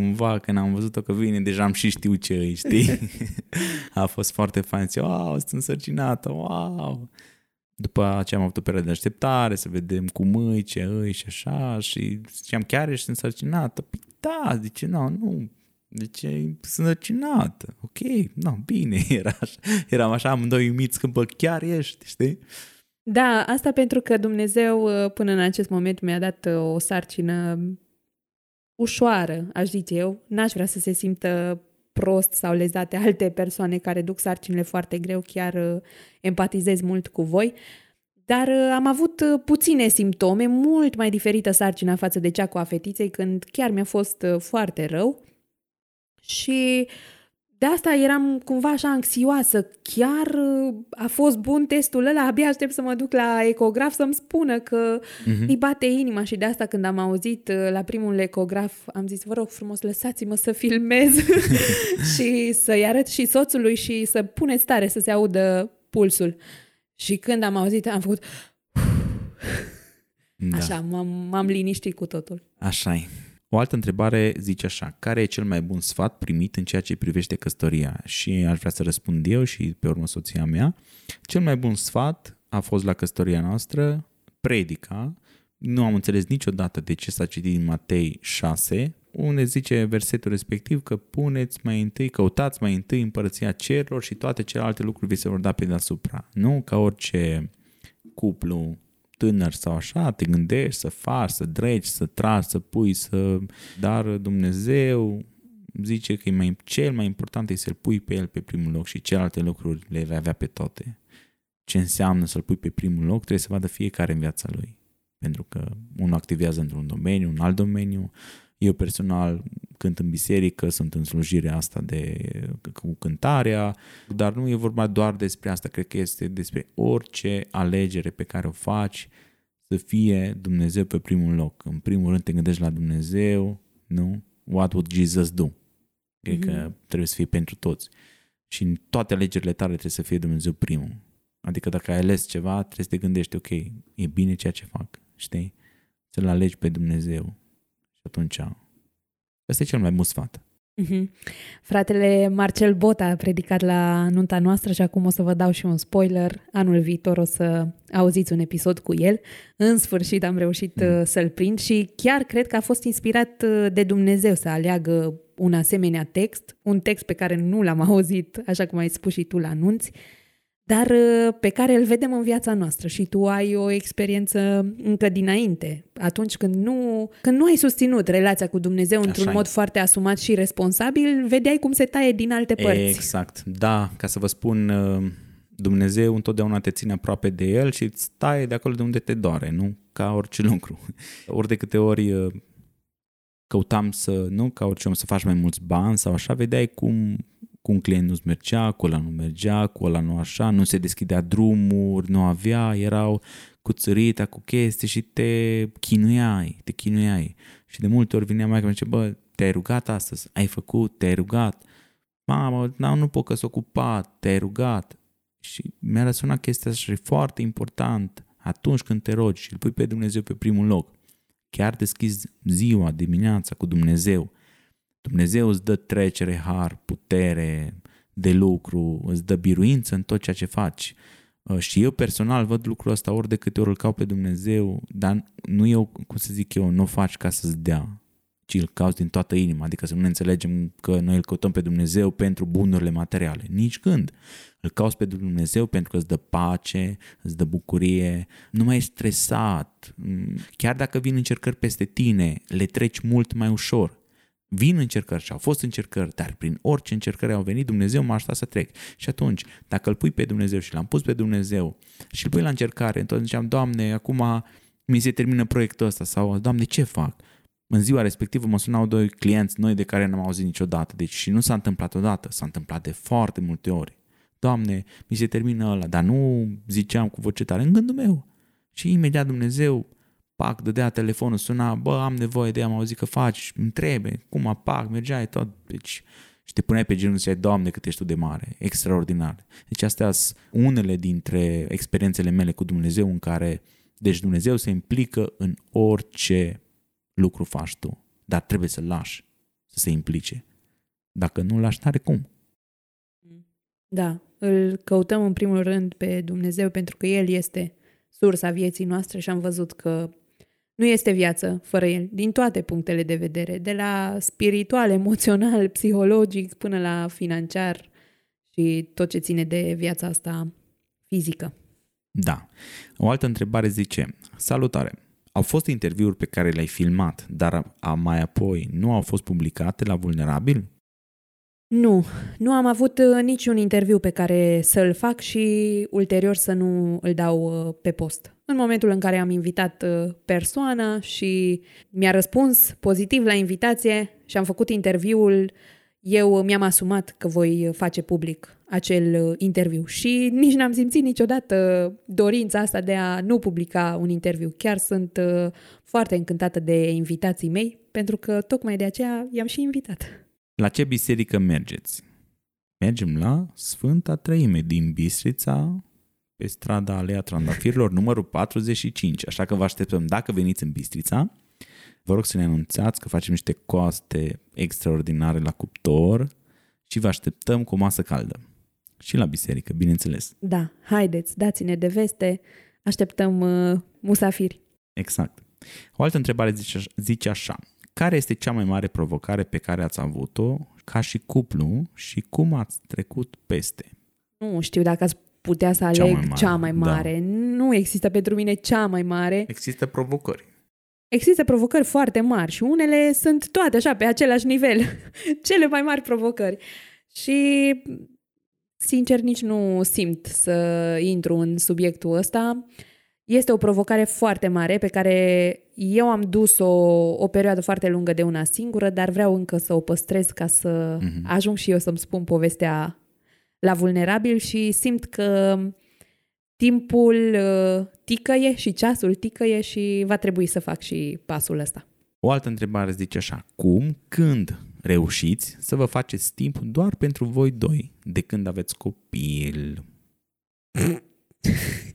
cumva când am văzut-o că vine, deja am și știu ce îi, știi? a fost foarte fain. Zice, wow, sunt însărcinată, wow! După aceea am avut o perioadă de așteptare, să vedem cum îi, ce îi și așa și ziceam, chiar ești însărcinată? Păi da, zice, nu, nu, deci sunt însărcinată, ok, nu, bine, era așa, eram așa amândoi uimiți că, bă, chiar ești, știi? Da, asta pentru că Dumnezeu până în acest moment mi-a dat o sarcină ușoară, aș zice eu. N-aș vrea să se simtă prost sau lezate alte persoane care duc sarcinile foarte greu, chiar uh, empatizez mult cu voi. Dar uh, am avut uh, puține simptome, mult mai diferită sarcina față de cea cu a fetiței, când chiar mi-a fost foarte rău. Și uh, de asta eram cumva așa anxioasă. Chiar uh, a fost bun testul ăla, abia aștept să mă duc la ecograf să-mi spună că uh-huh. îi bate inima și de asta când am auzit uh, la primul ecograf am zis, vă rog frumos, lăsați-mă să filmez și să-i arăt și soțului și să puneți tare să se audă pulsul. Și când am auzit, am făcut... Da. Așa, m-am, m-am liniștit cu totul. Așa e. O altă întrebare zice așa, care e cel mai bun sfat primit în ceea ce privește căsătoria? Și aș vrea să răspund eu și pe urmă soția mea. Cel mai bun sfat a fost la căsătoria noastră, predica. Nu am înțeles niciodată de ce s-a citit în Matei 6, unde zice versetul respectiv că puneți mai întâi, căutați mai întâi împărăția cerurilor și toate celelalte lucruri vi se vor da pe deasupra. Nu ca orice cuplu tânăr sau așa, te gândești să faci, să dregi, să tragi, să pui, să... Dar Dumnezeu zice că e mai, cel mai important e să-L pui pe El pe primul loc și celelalte lucruri le vei avea pe toate. Ce înseamnă să-L pui pe primul loc trebuie să vadă fiecare în viața Lui. Pentru că unul activează într-un domeniu, un alt domeniu. Eu personal cânt în biserică, sunt în slujirea asta de, cu cântarea, dar nu e vorba doar despre asta, cred că este despre orice alegere pe care o faci, să fie Dumnezeu pe primul loc. În primul rând te gândești la Dumnezeu, nu? What would Jesus do? Cred mm-hmm. că trebuie să fie pentru toți. Și în toate alegerile tale trebuie să fie Dumnezeu primul. Adică dacă ai ales ceva, trebuie să te gândești, ok, e bine ceea ce fac, știi? Să-L alegi pe Dumnezeu. Și atunci Asta e cel mai mult sfat. Mm-hmm. Fratele Marcel Bota a predicat la nunta noastră și acum o să vă dau și un spoiler. Anul viitor o să auziți un episod cu el. În sfârșit am reușit mm. Uh, să-l prind și chiar cred că a fost inspirat uh, de Dumnezeu să aleagă un asemenea text, un text pe care nu l-am auzit, așa cum ai spus și tu la anunți, dar uh, pe care îl vedem în viața noastră și tu ai o experiență încă dinainte, atunci când nu, când nu ai susținut relația cu Dumnezeu într-un Așa e. mod foarte asumat și responsabil, vedeai cum se taie din alte părți. Exact. Da, ca să vă spun, uh, Dumnezeu întotdeauna te ține aproape de El și îți taie de acolo de unde te doare, nu? Ca orice lucru. Ori de câte ori uh, căutam să, nu ca orice om, să faci mai mulți bani sau așa, vedeai cum cu un client nu-ți mergea, cu ăla nu mergea, cu ăla nu așa, nu se deschidea drumuri, nu avea, erau cu țărita, cu chestii și te chinuiai, te chinuiai. Și de multe ori vinea mai și zice, bă, te-ai rugat astăzi, ai făcut, te-ai rugat. Mamă, nu, nu pot că s ocupat, te-ai rugat. Și mi-a răsunat chestia asta și e foarte important atunci când te rogi și îl pui pe Dumnezeu pe primul loc. Chiar deschizi ziua, dimineața cu Dumnezeu. Dumnezeu îți dă trecere, har, putere de lucru, îți dă biruință în tot ceea ce faci. Uh, Și eu personal văd lucrul ăsta ori de câte ori îl caut pe Dumnezeu, dar nu eu, cum să zic eu, nu o faci ca să-ți dea, ci îl cauți din toată inima, adică să nu ne înțelegem că noi îl căutăm pe Dumnezeu pentru bunurile materiale. Nici când. Îl cauți pe Dumnezeu pentru că îți dă pace, îți dă bucurie, nu mai ești stresat. Mm, Chiar dacă vin încercări peste tine, le treci mult mai ușor. Vin încercări și au fost încercări, dar prin orice încercări au venit, Dumnezeu m-a ajutat să trec. Și atunci, dacă îl pui pe Dumnezeu și l-am pus pe Dumnezeu și îl pui la încercare, întotdeauna ziceam, Doamne, acum mi se termină proiectul ăsta sau, Doamne, ce fac? În ziua respectivă mă sunau doi clienți noi de care n-am auzit niciodată, deci și nu s-a întâmplat odată, s-a întâmplat de foarte multe ori. Doamne, mi se termină ăla, dar nu ziceam cu voce tare, în gândul meu. Și imediat Dumnezeu, pac, dădea telefonul, suna, bă, am nevoie de ea, am auzit că faci, îmi trebuie, cum, pac, mergeai tot, deci și te puneai pe genunchi și ziceai, Doamne, cât ești tu de mare, extraordinar. Deci astea sunt unele dintre experiențele mele cu Dumnezeu în care, deci Dumnezeu se implică în orice lucru faci tu, dar trebuie să lași să se implice. Dacă nu lași, n-are cum. Da, îl căutăm în primul rând pe Dumnezeu pentru că El este sursa vieții noastre și am văzut că nu este viață fără El, din toate punctele de vedere, de la spiritual, emoțional, psihologic, până la financiar și tot ce ține de viața asta fizică. Da. O altă întrebare zice, salutare, au fost interviuri pe care le-ai filmat, dar a, mai apoi nu au fost publicate la Vulnerabil? Nu, nu am avut uh, niciun interviu pe care să-l fac și ulterior să nu îl dau uh, pe post. În momentul în care am invitat uh, persoana și mi-a răspuns pozitiv la invitație și am făcut interviul, eu mi-am asumat că voi face public acel uh, interviu și nici n-am simțit niciodată dorința asta de a nu publica un interviu. Chiar sunt uh, foarte încântată de invitații mei, pentru că tocmai de aceea i-am și invitat. La ce biserică mergeți? Mergem la Sfânta Treime din Bistrița, pe strada Alea Trandafirilor, numărul 45. Așa că vă așteptăm dacă veniți în Bistrița. Vă rog să ne anunțați că facem niște coaste extraordinare la cuptor și vă așteptăm cu o masă caldă. Și la biserică, bineînțeles. Da, haideți, dați-ne de veste, așteptăm uh, musafiri. Exact. O altă întrebare zice, zice așa. Care este cea mai mare provocare pe care ați avut-o ca și cuplu și cum ați trecut peste? Nu știu dacă ați putea să Cea aleg mai mare, cea mai da. mare. Nu există pentru mine cea mai mare. Există provocări. Există provocări foarte mari și unele sunt toate așa, pe același nivel. Cele mai mari provocări. Și, sincer, nici nu simt să intru în subiectul ăsta. Este o provocare foarte mare pe care eu am dus-o o perioadă foarte lungă de una singură, dar vreau încă să o păstrez ca să Mhm. ajung și eu să-mi spun povestea la vulnerabil și simt că timpul uh, ticăie și ceasul ticăie și va trebui să fac și pasul ăsta. O altă întrebare zice așa. Cum, când reușiți să vă faceți timp doar pentru voi doi de când aveți copil?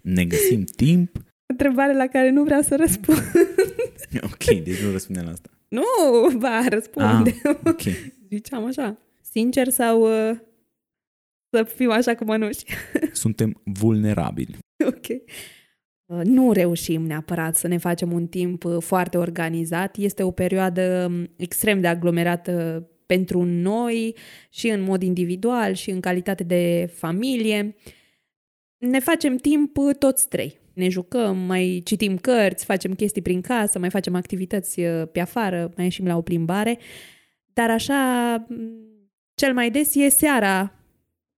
Ne găsim timp? Întrebare la care nu vreau să răspund. Ok, deci nu răspundem la asta. nu, ba, răspunde. Ah, ok. Ziceam așa. Sincer sau uh, să fiu așa cu mănuși? Suntem vulnerabili. ok. Uh, Nu reușim neapărat să ne facem un timp uh, foarte organizat. Este o perioadă um, extrem de aglomerată pentru noi și în mod individual și în calitate de familie. ne facem timp uh, toți trei. Ne jucăm, mai citim cărți, facem chestii prin casă, mai facem activități uh, pe afară, mai ieșim la o plimbare. Dar așa, cel mai des e seara,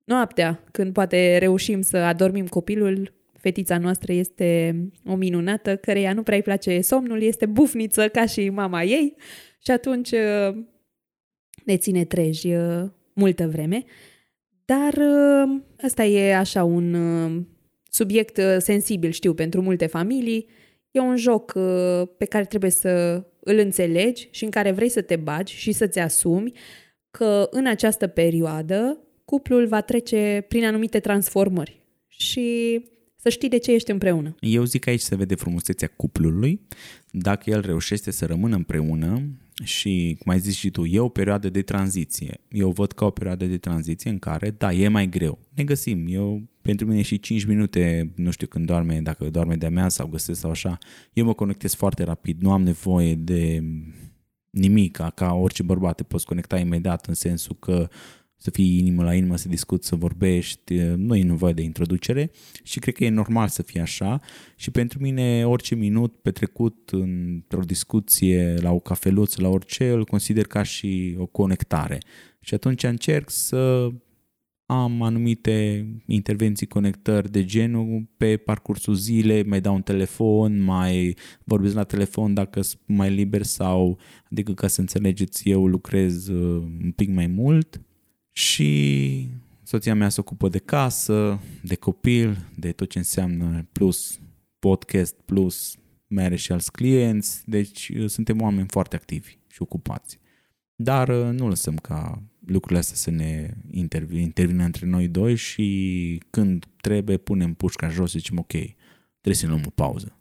noaptea, când poate reușim să adormim copilul. Fetița noastră este o minunată, căreia nu prea îi place somnul, este bufniță ca și mama ei și atunci uh, ne ține treji multă vreme. Dar ăsta e așa un subiect uh, sensibil, știu, pentru multe familii. E un joc uh, pe care trebuie să îl înțelegi și în care vrei să te bagi și să-ți asumi că în această perioadă cuplul va trece prin anumite transformări și să știi de ce ești împreună. Eu zic că aici se vede frumusețea cuplului. Dacă el reușește să rămână împreună și, cum ai zis și tu, e o perioadă de tranziție. Eu văd ca o perioadă de tranziție în care, da, e mai greu. Ne găsim. Eu, pentru mine și 5 minute, nu știu când doarme, dacă doarme de-a mea sau găsesc sau așa, eu mă conectez foarte rapid. Nu am nevoie de nimic, ca orice bărbat te poți conecta imediat în sensul că să fii inimă la inimă, să discuți, să vorbești, nu e nevoie de introducere și cred că e normal să fie așa și pentru mine orice minut petrecut într-o discuție, la o cafeluță, la orice, îl consider ca și o conectare. Și atunci încerc să am anumite intervenții, conectări de genul pe parcursul zilei, mai dau un telefon, mai vorbesc la telefon dacă sunt mai liber sau, adică ca să înțelegeți, eu lucrez uh, un pic mai mult și soția mea se ocupă de casă, de copil, de tot ce înseamnă plus podcast, plus mere și alți clienți, deci uh, suntem oameni foarte activi și ocupați. Dar uh, nu lăsăm ca lucrurile astea să ne intervină, intervină între noi doi și când trebuie punem pușca jos și zicem ok, trebuie să luăm o pauză.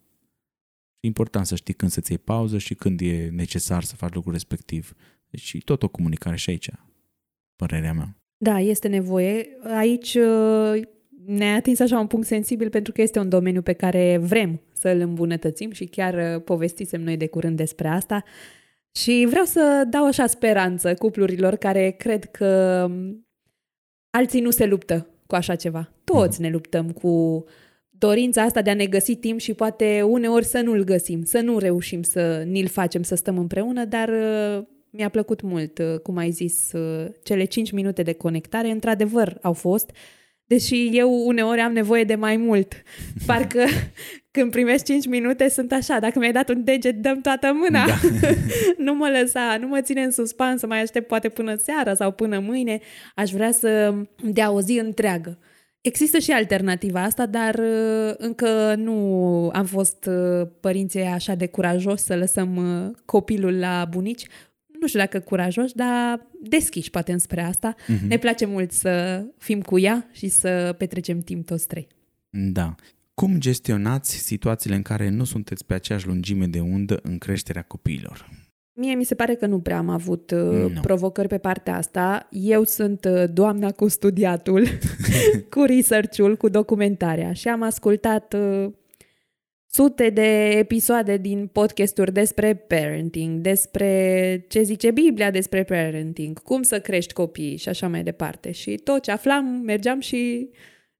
E important să știi când să-ți iei pauză și când e necesar să faci lucrul respectiv. Deci tot o comunicare și aici părerea mea. Da, este nevoie. Aici uh, ne-a atins așa un punct sensibil pentru că este un domeniu pe care vrem să îl îmbunătățim și chiar uh, povestisem noi de curând despre asta. Și vreau să dau așa speranță cuplurilor care cred că um, alții nu se luptă cu așa ceva. Toți ne luptăm cu dorința asta de a ne găsi timp și poate uneori să nu-l găsim, să nu reușim să ni-l facem să stăm împreună, dar uh, mi-a plăcut mult, uh, cum ai zis, uh, cele 5 minute de conectare, într-adevăr au fost, deși eu uneori am nevoie de mai mult. Parcă când primești 5 minute sunt așa, dacă mi-ai dat un deget, dăm toată mâna. Da. nu mă lăsa, nu mă ține în suspans să mai aștept poate până seara sau până mâine. Aș vrea să dea o zi întreagă. Există și alternativa asta, dar uh, încă nu am fost părinții așa de curajos să lăsăm copilul la bunici nu știu dacă curajos, dar deschiși poate înspre asta. Uh-huh. Ne place mult să fim cu ea și să petrecem timp toți trei. Da. Cum gestionați situațiile în care nu sunteți pe aceeași lungime de undă în creșterea copiilor? Mie mi se pare că nu prea am avut uh, no. provocări pe partea asta. Eu sunt uh, doamna cu studiatul, cu research-ul, cu documentarea și am ascultat uh, sute de episoade din podcasturi despre parenting, despre ce zice Biblia despre parenting, cum să crești copii și așa mai departe. Și tot ce aflam, mergeam și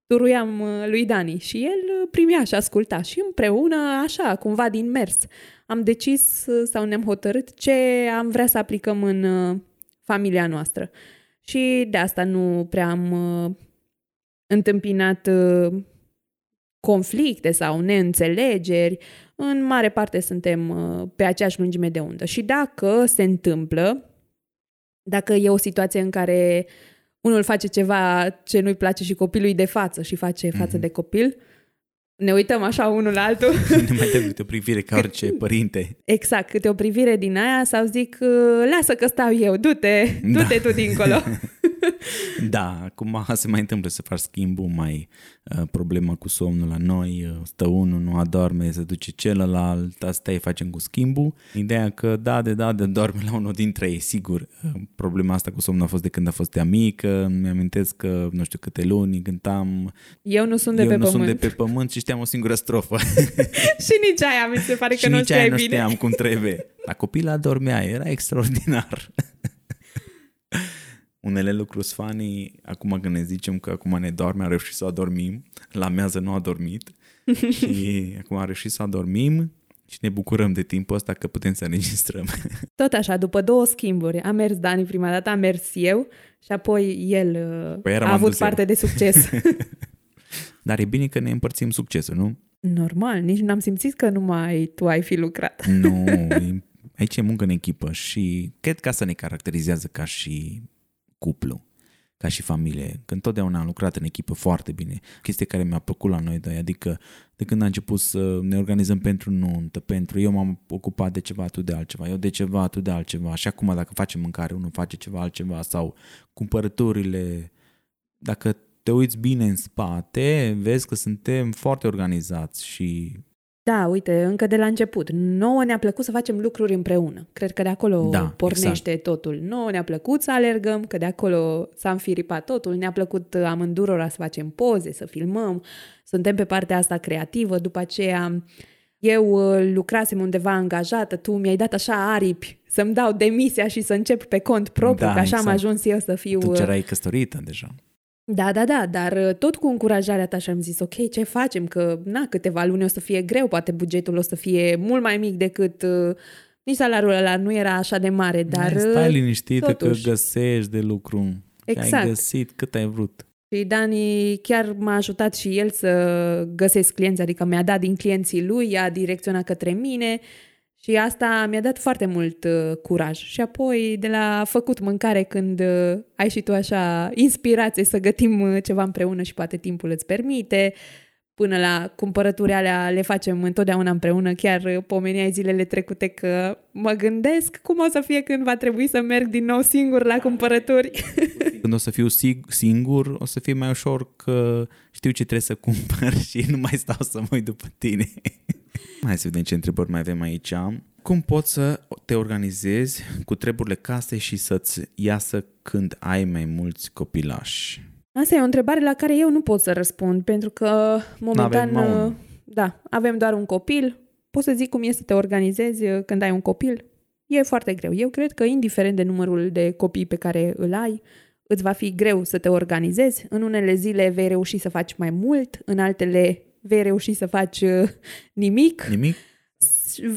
turuiam uh, lui Dani și el uh, primea și asculta și împreună, așa, cumva din mers, am decis uh, sau ne-am hotărât ce am vrea să aplicăm în familia noastră. Și de asta nu prea am întâmpinat conflicte sau neînțelegeri, în mare parte suntem uh, pe aceeași lungime de undă. Și dacă se întâmplă, dacă e o situație în care unul face ceva ce nu-i place și copilului de față și face față mm-hmm. de copil, ne uităm așa unul la altul. ne mai trebuie o privire ca orice părinte. Exact, câte o privire din aia sau zic, lasă că stau eu, du-te, du-te da. tu dincolo. da, acum se mai întâmplă să faci schimbul, mai uh, problema cu somnul la noi, uh, stă unul, nu adorme, se duce celălalt, asta e facem cu schimbul. Ideea că da, de da, de dorme la unul dintre ei, sigur. Uh, problema asta cu somnul a fost de când a fost ea mică, mi-amintesc că nu știu câte luni cântam. Eu nu sunt de eu pe nu pământ. sunt de pe pământ și știam o singură strofă. și nici aia mi se pare că și nu nici aia nu bine. știam cum trebuie. La copil adormea, era extraordinar. Unele lucruri funny, acum când ne zicem că acum ne doarme, am reușit să adormim, la mează nu a dormit și acum am reușit să adormim și ne bucurăm de timpul ăsta că putem să înregistrăm. Tot așa, după două schimburi. A mers Dani prima dată, a mers eu și apoi el uh, Păi iar a m-am avut dus eu. parte de succes. Dar e bine că ne împărțim succesul, nu? Normal, nici n-am simțit că numai tu ai fi lucrat. Nu, e- aici e muncă în echipă și cred că asta ne caracterizează ca și cuplu, ca și familie, că întotdeauna am lucrat în echipă foarte bine. Chestie care mi-a plăcut la noi doi, adică de când am început să ne organizăm pentru nuntă, pentru eu m-am ocupat de ceva, tu de altceva, eu de ceva, tu de altceva și acum dacă facem mâncare, unul face ceva altceva sau cumpărăturile, dacă te uiți bine în spate, vezi că suntem foarte organizați și Da, uite, încă de la început. Nouă ne-a plăcut să facem lucruri împreună. Cred că de acolo Da, pornește totul. Nouă ne-a plăcut să alergăm, că de acolo s-a înfiripat totul. Ne-a plăcut amândurora să facem poze, să filmăm. Suntem pe partea asta creativă. După aceea, eu uh, lucrasem undeva angajată, tu mi-ai dat așa aripi să-mi dau demisia și să încep pe cont propriu, Da, că așa am exact. ajuns eu să fiu... tu uh, ce erai căsătorită deja. Da, da, da, dar uh, tot cu încurajarea ta și am zis, ok, ce facem? Că, na, câteva luni o să fie greu, poate bugetul o să fie mult mai mic decât... Uh, nici salariul ăla nu era așa de mare, dar... Dar Stai uh, liniștită totuși. că găsești de lucru. Exact. Ai găsit cât ai vrut. Și Dani chiar m-a ajutat și el să găsesc clienți, adică mi-a dat din clienții lui, i-a direcționat către mine și asta mi-a dat foarte mult uh, curaj. Și apoi de la făcut mâncare când uh, ai și tu așa inspirație să gătim uh, ceva împreună și poate timpul îți permite, până la cumpărături alea le facem întotdeauna împreună. Chiar uh, pomeneai zilele trecute că mă gândesc cum o să fie când va trebui să merg din nou singur la cumpărături. Când o să fiu sig- singur, o să fie mai ușor că știu ce trebuie să cumpăr și nu mai stau să mă uit după tine. Hai să vedem ce întrebări mai avem aici. Cum poți să te organizezi cu treburile casei și să-ți iasă când ai mai mulți copilași? Asta e o întrebare la care eu nu pot să răspund, pentru că momentan, N-avem numai uh, unul. da, avem doar un copil. Pot să zic cum e să te organizezi uh, când ai un copil. E foarte greu. Eu cred că indiferent de numărul de copii pe care îl ai, îți va fi greu să te organizezi. În unele zile vei reuși să faci mai mult, în altele vei reuși să faci uh, nimic Nimic?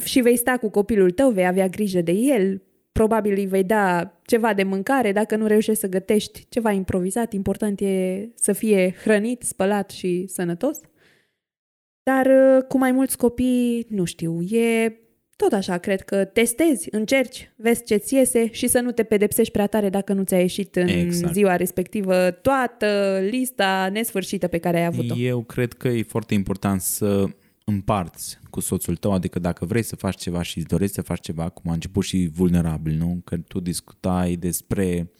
și vei sta cu copilul tău, vei avea grijă de el, probabil îi vei da ceva de mâncare, dacă nu reușești să gătești ceva improvizat, important e să fie hrănit, spălat și sănătos. Dar uh, cu mai mulți copii, nu știu, e tot așa, cred că testezi, încerci, vezi ce-ți iese și să nu te pedepsești prea tare dacă nu ți-a ieșit în Exact. ziua respectivă toată lista nesfârșită pe care ai avut-o. Eu cred că e foarte important să împarți cu soțul tău, adică dacă vrei să faci ceva și îți dorești să faci ceva, cum a început și vulnerabil, nu? Că tu discutai despre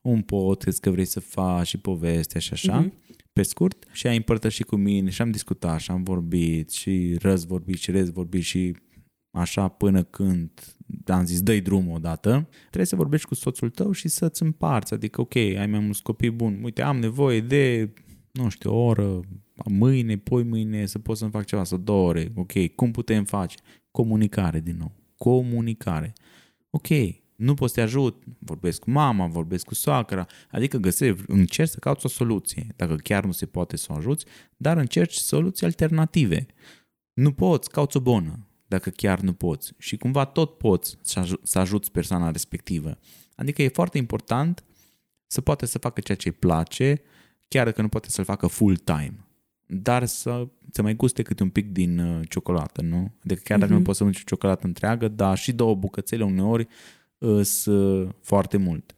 un podcast că vrei să faci și povestea și așa, Mhm. pe scurt, și ai împărtășit cu mine și am discutat și am vorbit și răzvorbit și rezvorbit și așa până când am zis dă drumul odată, trebuie să vorbești cu soțul tău și să-ți împarți, adică ok, ai mai mulți copii buni, uite, am nevoie de, nu știu, o oră, mâine, poi mâine, să pot să-mi fac ceva, sau două ore, ok, cum putem face? Comunicare din nou, comunicare. Ok, nu pot să te ajut, vorbesc cu mama, vorbesc cu soacra, adică găsești, încerci să cauți o soluție, dacă chiar nu se poate să o ajuți, dar încerci soluții alternative. Nu poți, cauți o bună, dacă chiar nu poți. Și cumva tot poți să, aj- să ajuți persoana respectivă. Adică e foarte important să poate să facă ceea ce îi place, chiar dacă nu poate să-l facă full time. Dar să, să mai guste câte un pic din uh, ciocolată, nu? Adică chiar dacă Mhm. nu poți să mănânci o ciocolată întreagă, dar și două bucățele uneori sunt foarte mult.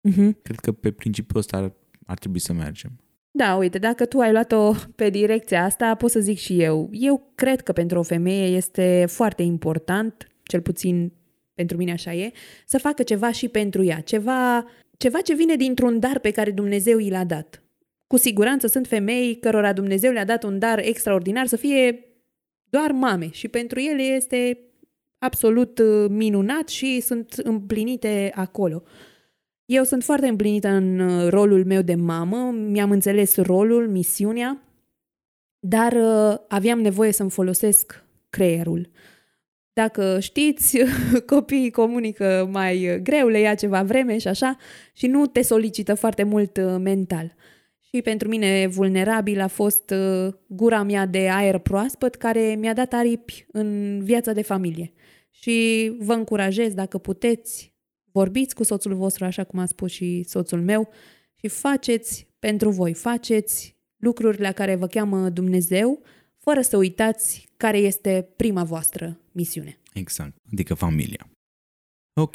Mhm. Cred că pe principiul ăsta ar, ar trebui să mergem. Da, uite, dacă tu ai luat-o pe direcția asta, pot să zic și eu. Eu cred că pentru o femeie este foarte important, cel puțin pentru mine așa e, să facă ceva și pentru ea. Ceva, ceva ce vine dintr-un dar pe care Dumnezeu i l-a dat. Cu siguranță sunt femei cărora Dumnezeu le-a dat un dar extraordinar să fie doar mame și pentru ele este absolut uh, minunat și sunt împlinite acolo. Eu sunt foarte împlinită în uh, rolul meu de mamă, mi-am înțeles rolul, misiunea, dar uh, aveam nevoie să-mi folosesc creierul. Dacă știți, copiii comunică mai greu, le ia ceva vreme și așa, și nu te solicită foarte mult uh, mental. Și pentru mine vulnerabil a fost uh, gura mea de aer proaspăt care mi-a dat aripi în viața de familie. Și vă încurajez, dacă puteți, vorbiți cu soțul vostru, așa cum a spus și soțul meu, și faceți pentru voi, faceți lucruri la care vă cheamă Dumnezeu, fără să uitați care este prima voastră misiune. Exact, adică familia. Ok,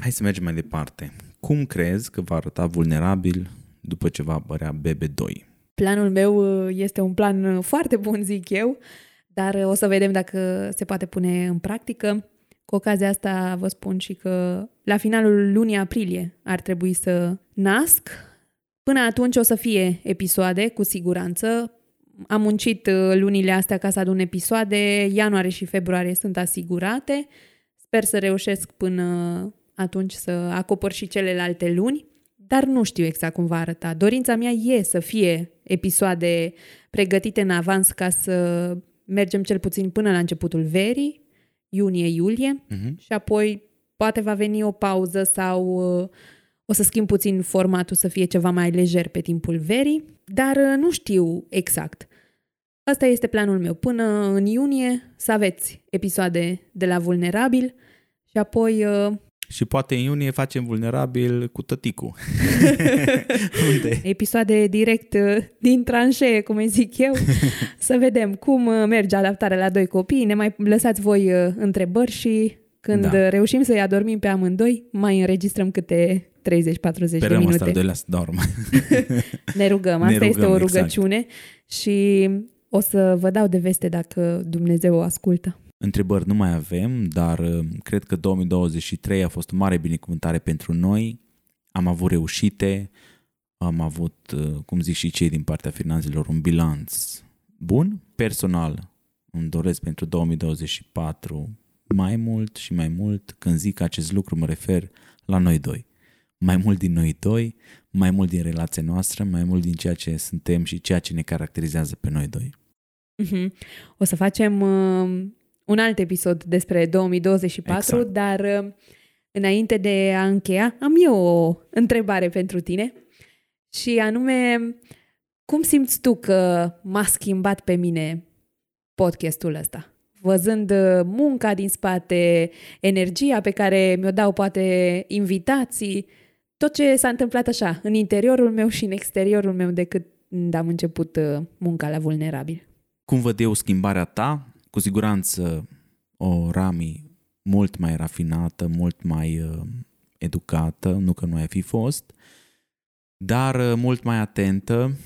hai să mergem mai departe. Cum crezi că va arăta vulnerabil după ce va apărea BB2? Planul meu uh, este un plan uh, foarte bun, zic eu, dar uh, o să vedem dacă se poate pune în practică. Cu ocazia asta vă spun și că la finalul lunii aprilie ar trebui să nasc. Până atunci o să fie episoade, cu siguranță. Am muncit lunile astea ca să adun episoade, ianuarie și februarie sunt asigurate. Sper să reușesc până atunci să acopăr și celelalte luni dar nu știu exact cum va arăta. Dorința mea e să fie episoade pregătite în avans ca să mergem cel puțin până la începutul verii, iunie-iulie, uh-huh. și apoi poate va veni o pauză sau uh, o să schimb puțin formatul să fie ceva mai lejer pe timpul verii, dar uh, nu știu exact. Asta este planul meu. Până în iunie să aveți episoade de la Vulnerabil și apoi uh, și poate în iunie facem vulnerabil cu tăticu. Unde? Episoade direct uh, din tranșee, cum îi zic eu, să vedem cum uh, merge adaptarea la doi copii. Ne mai lăsați voi uh, întrebări și când da. reușim să-i adormim pe amândoi, mai înregistrăm câte 30-40 de minute. Sperăm doilea să dormă. ne rugăm, asta ne rugăm, este o exact. rugăciune exact. și o să vă dau de veste dacă Dumnezeu o ascultă. Întrebări nu mai avem, dar uh, cred că 2023 a fost o mare binecuvântare pentru noi. Am avut reușite, am avut, uh, cum zic și cei din partea finanțelor, un bilanț bun. Personal îmi doresc pentru 2024 mai mult și mai mult. Când zic acest lucru mă refer la noi doi. Mai mult din noi doi, mai mult din relația noastră, mai mult din ceea ce suntem și ceea ce ne caracterizează pe noi doi. Uh-huh. O să facem uh, un alt episod despre 2024, exact. dar uh, înainte de a încheia, am eu o întrebare pentru tine și anume, cum simți tu că m-a schimbat pe mine podcastul ăsta? Văzând uh, munca din spate, energia pe care mi-o dau poate invitații, tot ce s-a întâmplat așa, în interiorul meu și în exteriorul meu de când am început uh, munca la vulnerabil. Cum văd eu schimbarea ta? Cu siguranță o Rami mult mai rafinată, mult mai uh, educată, nu că nu ai fi fost, dar uh, mult mai atentă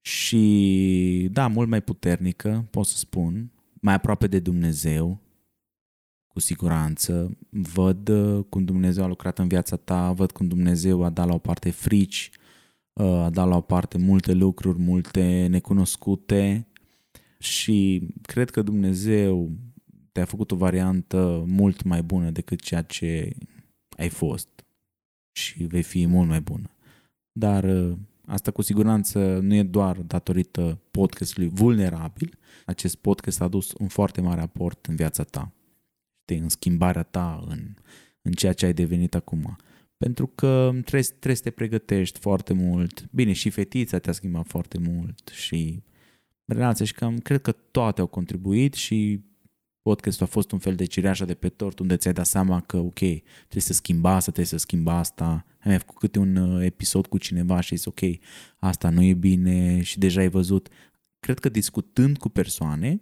și, da, mult mai puternică, pot să spun, mai aproape de Dumnezeu, cu siguranță. Văd uh, cum Dumnezeu a lucrat în viața ta, văd cum Dumnezeu a dat la o parte frici, uh, a dat la o parte multe lucruri, multe necunoscute și cred că Dumnezeu te-a făcut o variantă mult mai bună decât ceea ce ai fost și vei fi mult mai bună. Dar ă, asta cu siguranță nu e doar datorită podcastului vulnerabil. Acest podcast a adus un foarte mare aport în viața ta, în schimbarea ta, în, în ceea ce ai devenit acum. Pentru că trebuie, trebuie să te pregătești foarte mult. Bine, și fetița te-a schimbat foarte mult și relația și cam cred că toate au contribuit și podcastul a fost un fel de cireașă de pe tort unde ți-ai dat seama că ok, trebuie să schimba asta, trebuie să schimba asta. Ai mai făcut câte un uh, episod cu cineva și zis ok, asta nu e bine și deja ai văzut. Cred că discutând cu persoane,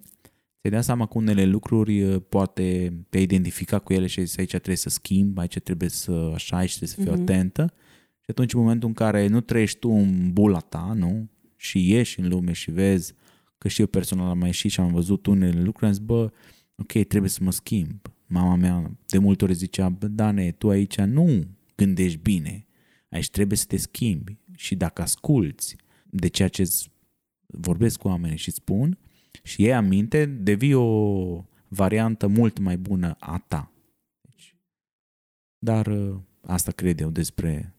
ți-ai dat seama că unele lucruri uh, poate te identifica cu ele și zis aici trebuie să schimb, aici trebuie să așa, aici trebuie să fiu mm-hmm. atentă. Și atunci în momentul în care nu trăiești tu în bula ta, nu? Și ieși în lume și vezi că și eu personal am mai ieșit și am văzut unele lucruri, am zis, bă, ok, trebuie să mă schimb. Mama mea de multe ori zicea, bă, Dane, tu aici nu gândești bine, aici trebuie să te schimbi și dacă asculți de ceea ce vorbesc cu oamenii și spun și iei aminte, devii o variantă mult mai bună a ta. Deci, dar ă, asta cred eu despre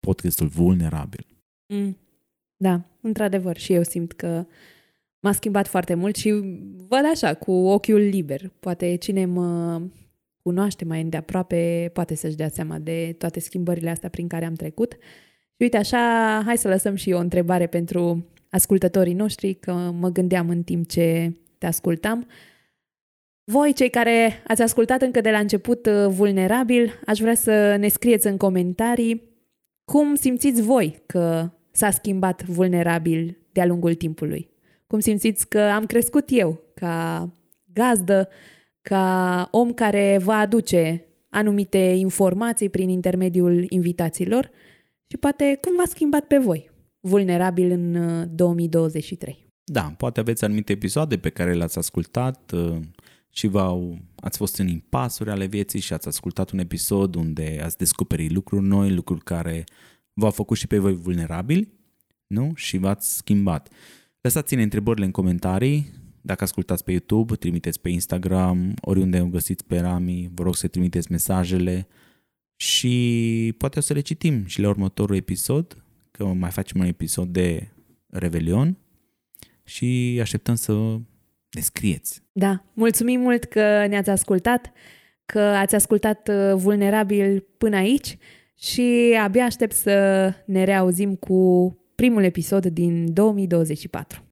podcastul vulnerabil. Mm. Da, într-adevăr, și eu simt că m-a schimbat foarte mult și văd așa, cu ochiul liber. Poate cine mă cunoaște mai îndeaproape poate să-și dea seama de toate schimbările astea prin care am trecut. Și uite așa, hai să lăsăm și o întrebare pentru ascultătorii noștri, că mă gândeam în timp ce te ascultam. Voi, cei care ați ascultat încă de la început uh, vulnerabil, aș vrea să ne scrieți în comentarii cum simțiți voi că s-a schimbat vulnerabil de-a lungul timpului. Cum simțiți că am crescut eu ca gazdă, ca om care va aduce anumite informații prin intermediul invitațiilor și poate cum v-a schimbat pe voi vulnerabil în 2023. Uh, da, poate aveți anumite episoade pe care le-ați ascultat uh, și v-au, ați fost în impasuri ale vieții și ați ascultat un episod unde ați descoperit lucruri noi, lucruri care v-au făcut și pe voi vulnerabili, nu? Și v-ați schimbat. Lăsați-ne întrebările în comentarii, dacă ascultați pe YouTube, trimiteți pe Instagram, oriunde o găsiți pe Rami, vă rog să trimiteți mesajele. Și poate o să le citim și la următorul episod, că mai facem un episod de Revelion. Și așteptăm să ne scrieți. Da, mulțumim mult că ne-ați ascultat, că ați ascultat uh, vulnerabil până aici și abia aștept să ne reauzim cu primul episod din 2024.